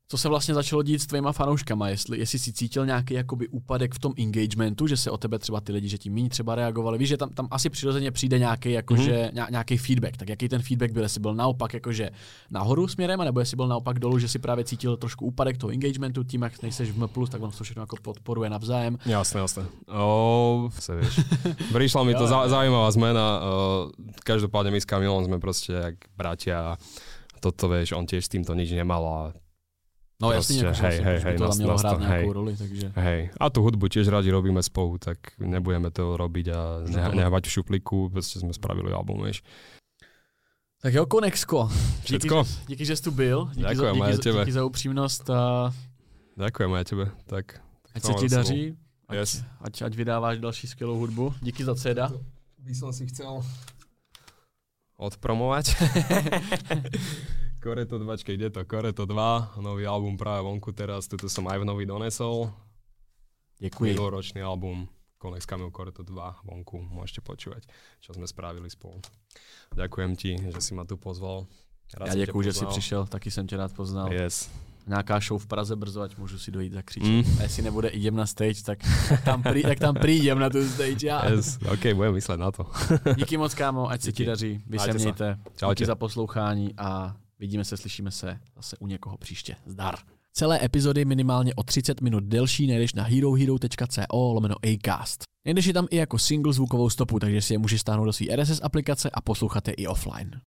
co se vlastně začalo dít s tvýma fanouškama, jestli, jestli si cítil nějaký jakoby úpadek v tom engagementu, že se o tebe třeba ty lidi, že ti méně třeba reagovali, víš, že tam, tam asi přirozeně přijde nějaký, jakože, mm-hmm. nějaký feedback, tak jaký ten feedback byl, jestli byl naopak jakože nahoru směrem, nebo jestli byl naopak dolů, že si právě cítil trošku úpadek toho engagementu, tím, jak nejseš v M+, tak on to všechno jako podporuje navzájem. Jasné, jasné. O, se vieš. Prišla mi to Jo, za, jo. zaujímavá zmena. O, každopádne my s Kamilom sme proste jak bratia. Toto vieš, on tiež s týmto nič nemal a No Prostě, jasně, jako, hej, hej, hej, to to- hrát nějakou hej. roli, takže... hej. A tú hudbu tiež radi robíme spolu, tak nebudeme to robiť a Že ne, to- nehávať v šuplíku, proste sme spravili album, vieš. Tak jo, Konexko. Díky, Všetko? že, díky, že jsi tu byl. Díky, Ďakujem, za, díky, za, tebe. díky za upřímnost a Ďakujem aj tebe. Tak, ať to se ti daří. Ať, Yes. ať, ať vydáváš další skvělou hudbu. Díky za ceda. by som si chcel odpromovať. Koreto 2, ide to Koreto 2, nový album práve vonku teraz, tuto som aj v nový donesol. Děkuji. Minuloročný album Konex Kamil Koreto 2 vonku, môžete počúvať, čo sme spravili spolu. Ďakujem ti, že si ma tu pozval. Rád som ťa děkuji, že poznal. přišel, taky jsem tě rád poznal. Yes. Nějaká show v Praze brzo, ať můžu si dojít zakřičet. Mm. A jestli nebude idem na stage, tak, tam, při, tak tam přijdem na tu stage. Já. yes. OK, budem mysleť na to. Díky moc, kámo, ať se ti Díky. daří. Vy se. mějte. Čaute. Díky za poslouchání a vidíme se, slyšíme se zase u někoho příště. Zdar. Celé epizody minimálně o 30 minut delší najdeš na herohero.co lomeno Acast. Najdeš je tam i jako single zvukovou stopu, takže si je můžeš stáhnout do své RSS aplikace a poslouchat je i offline.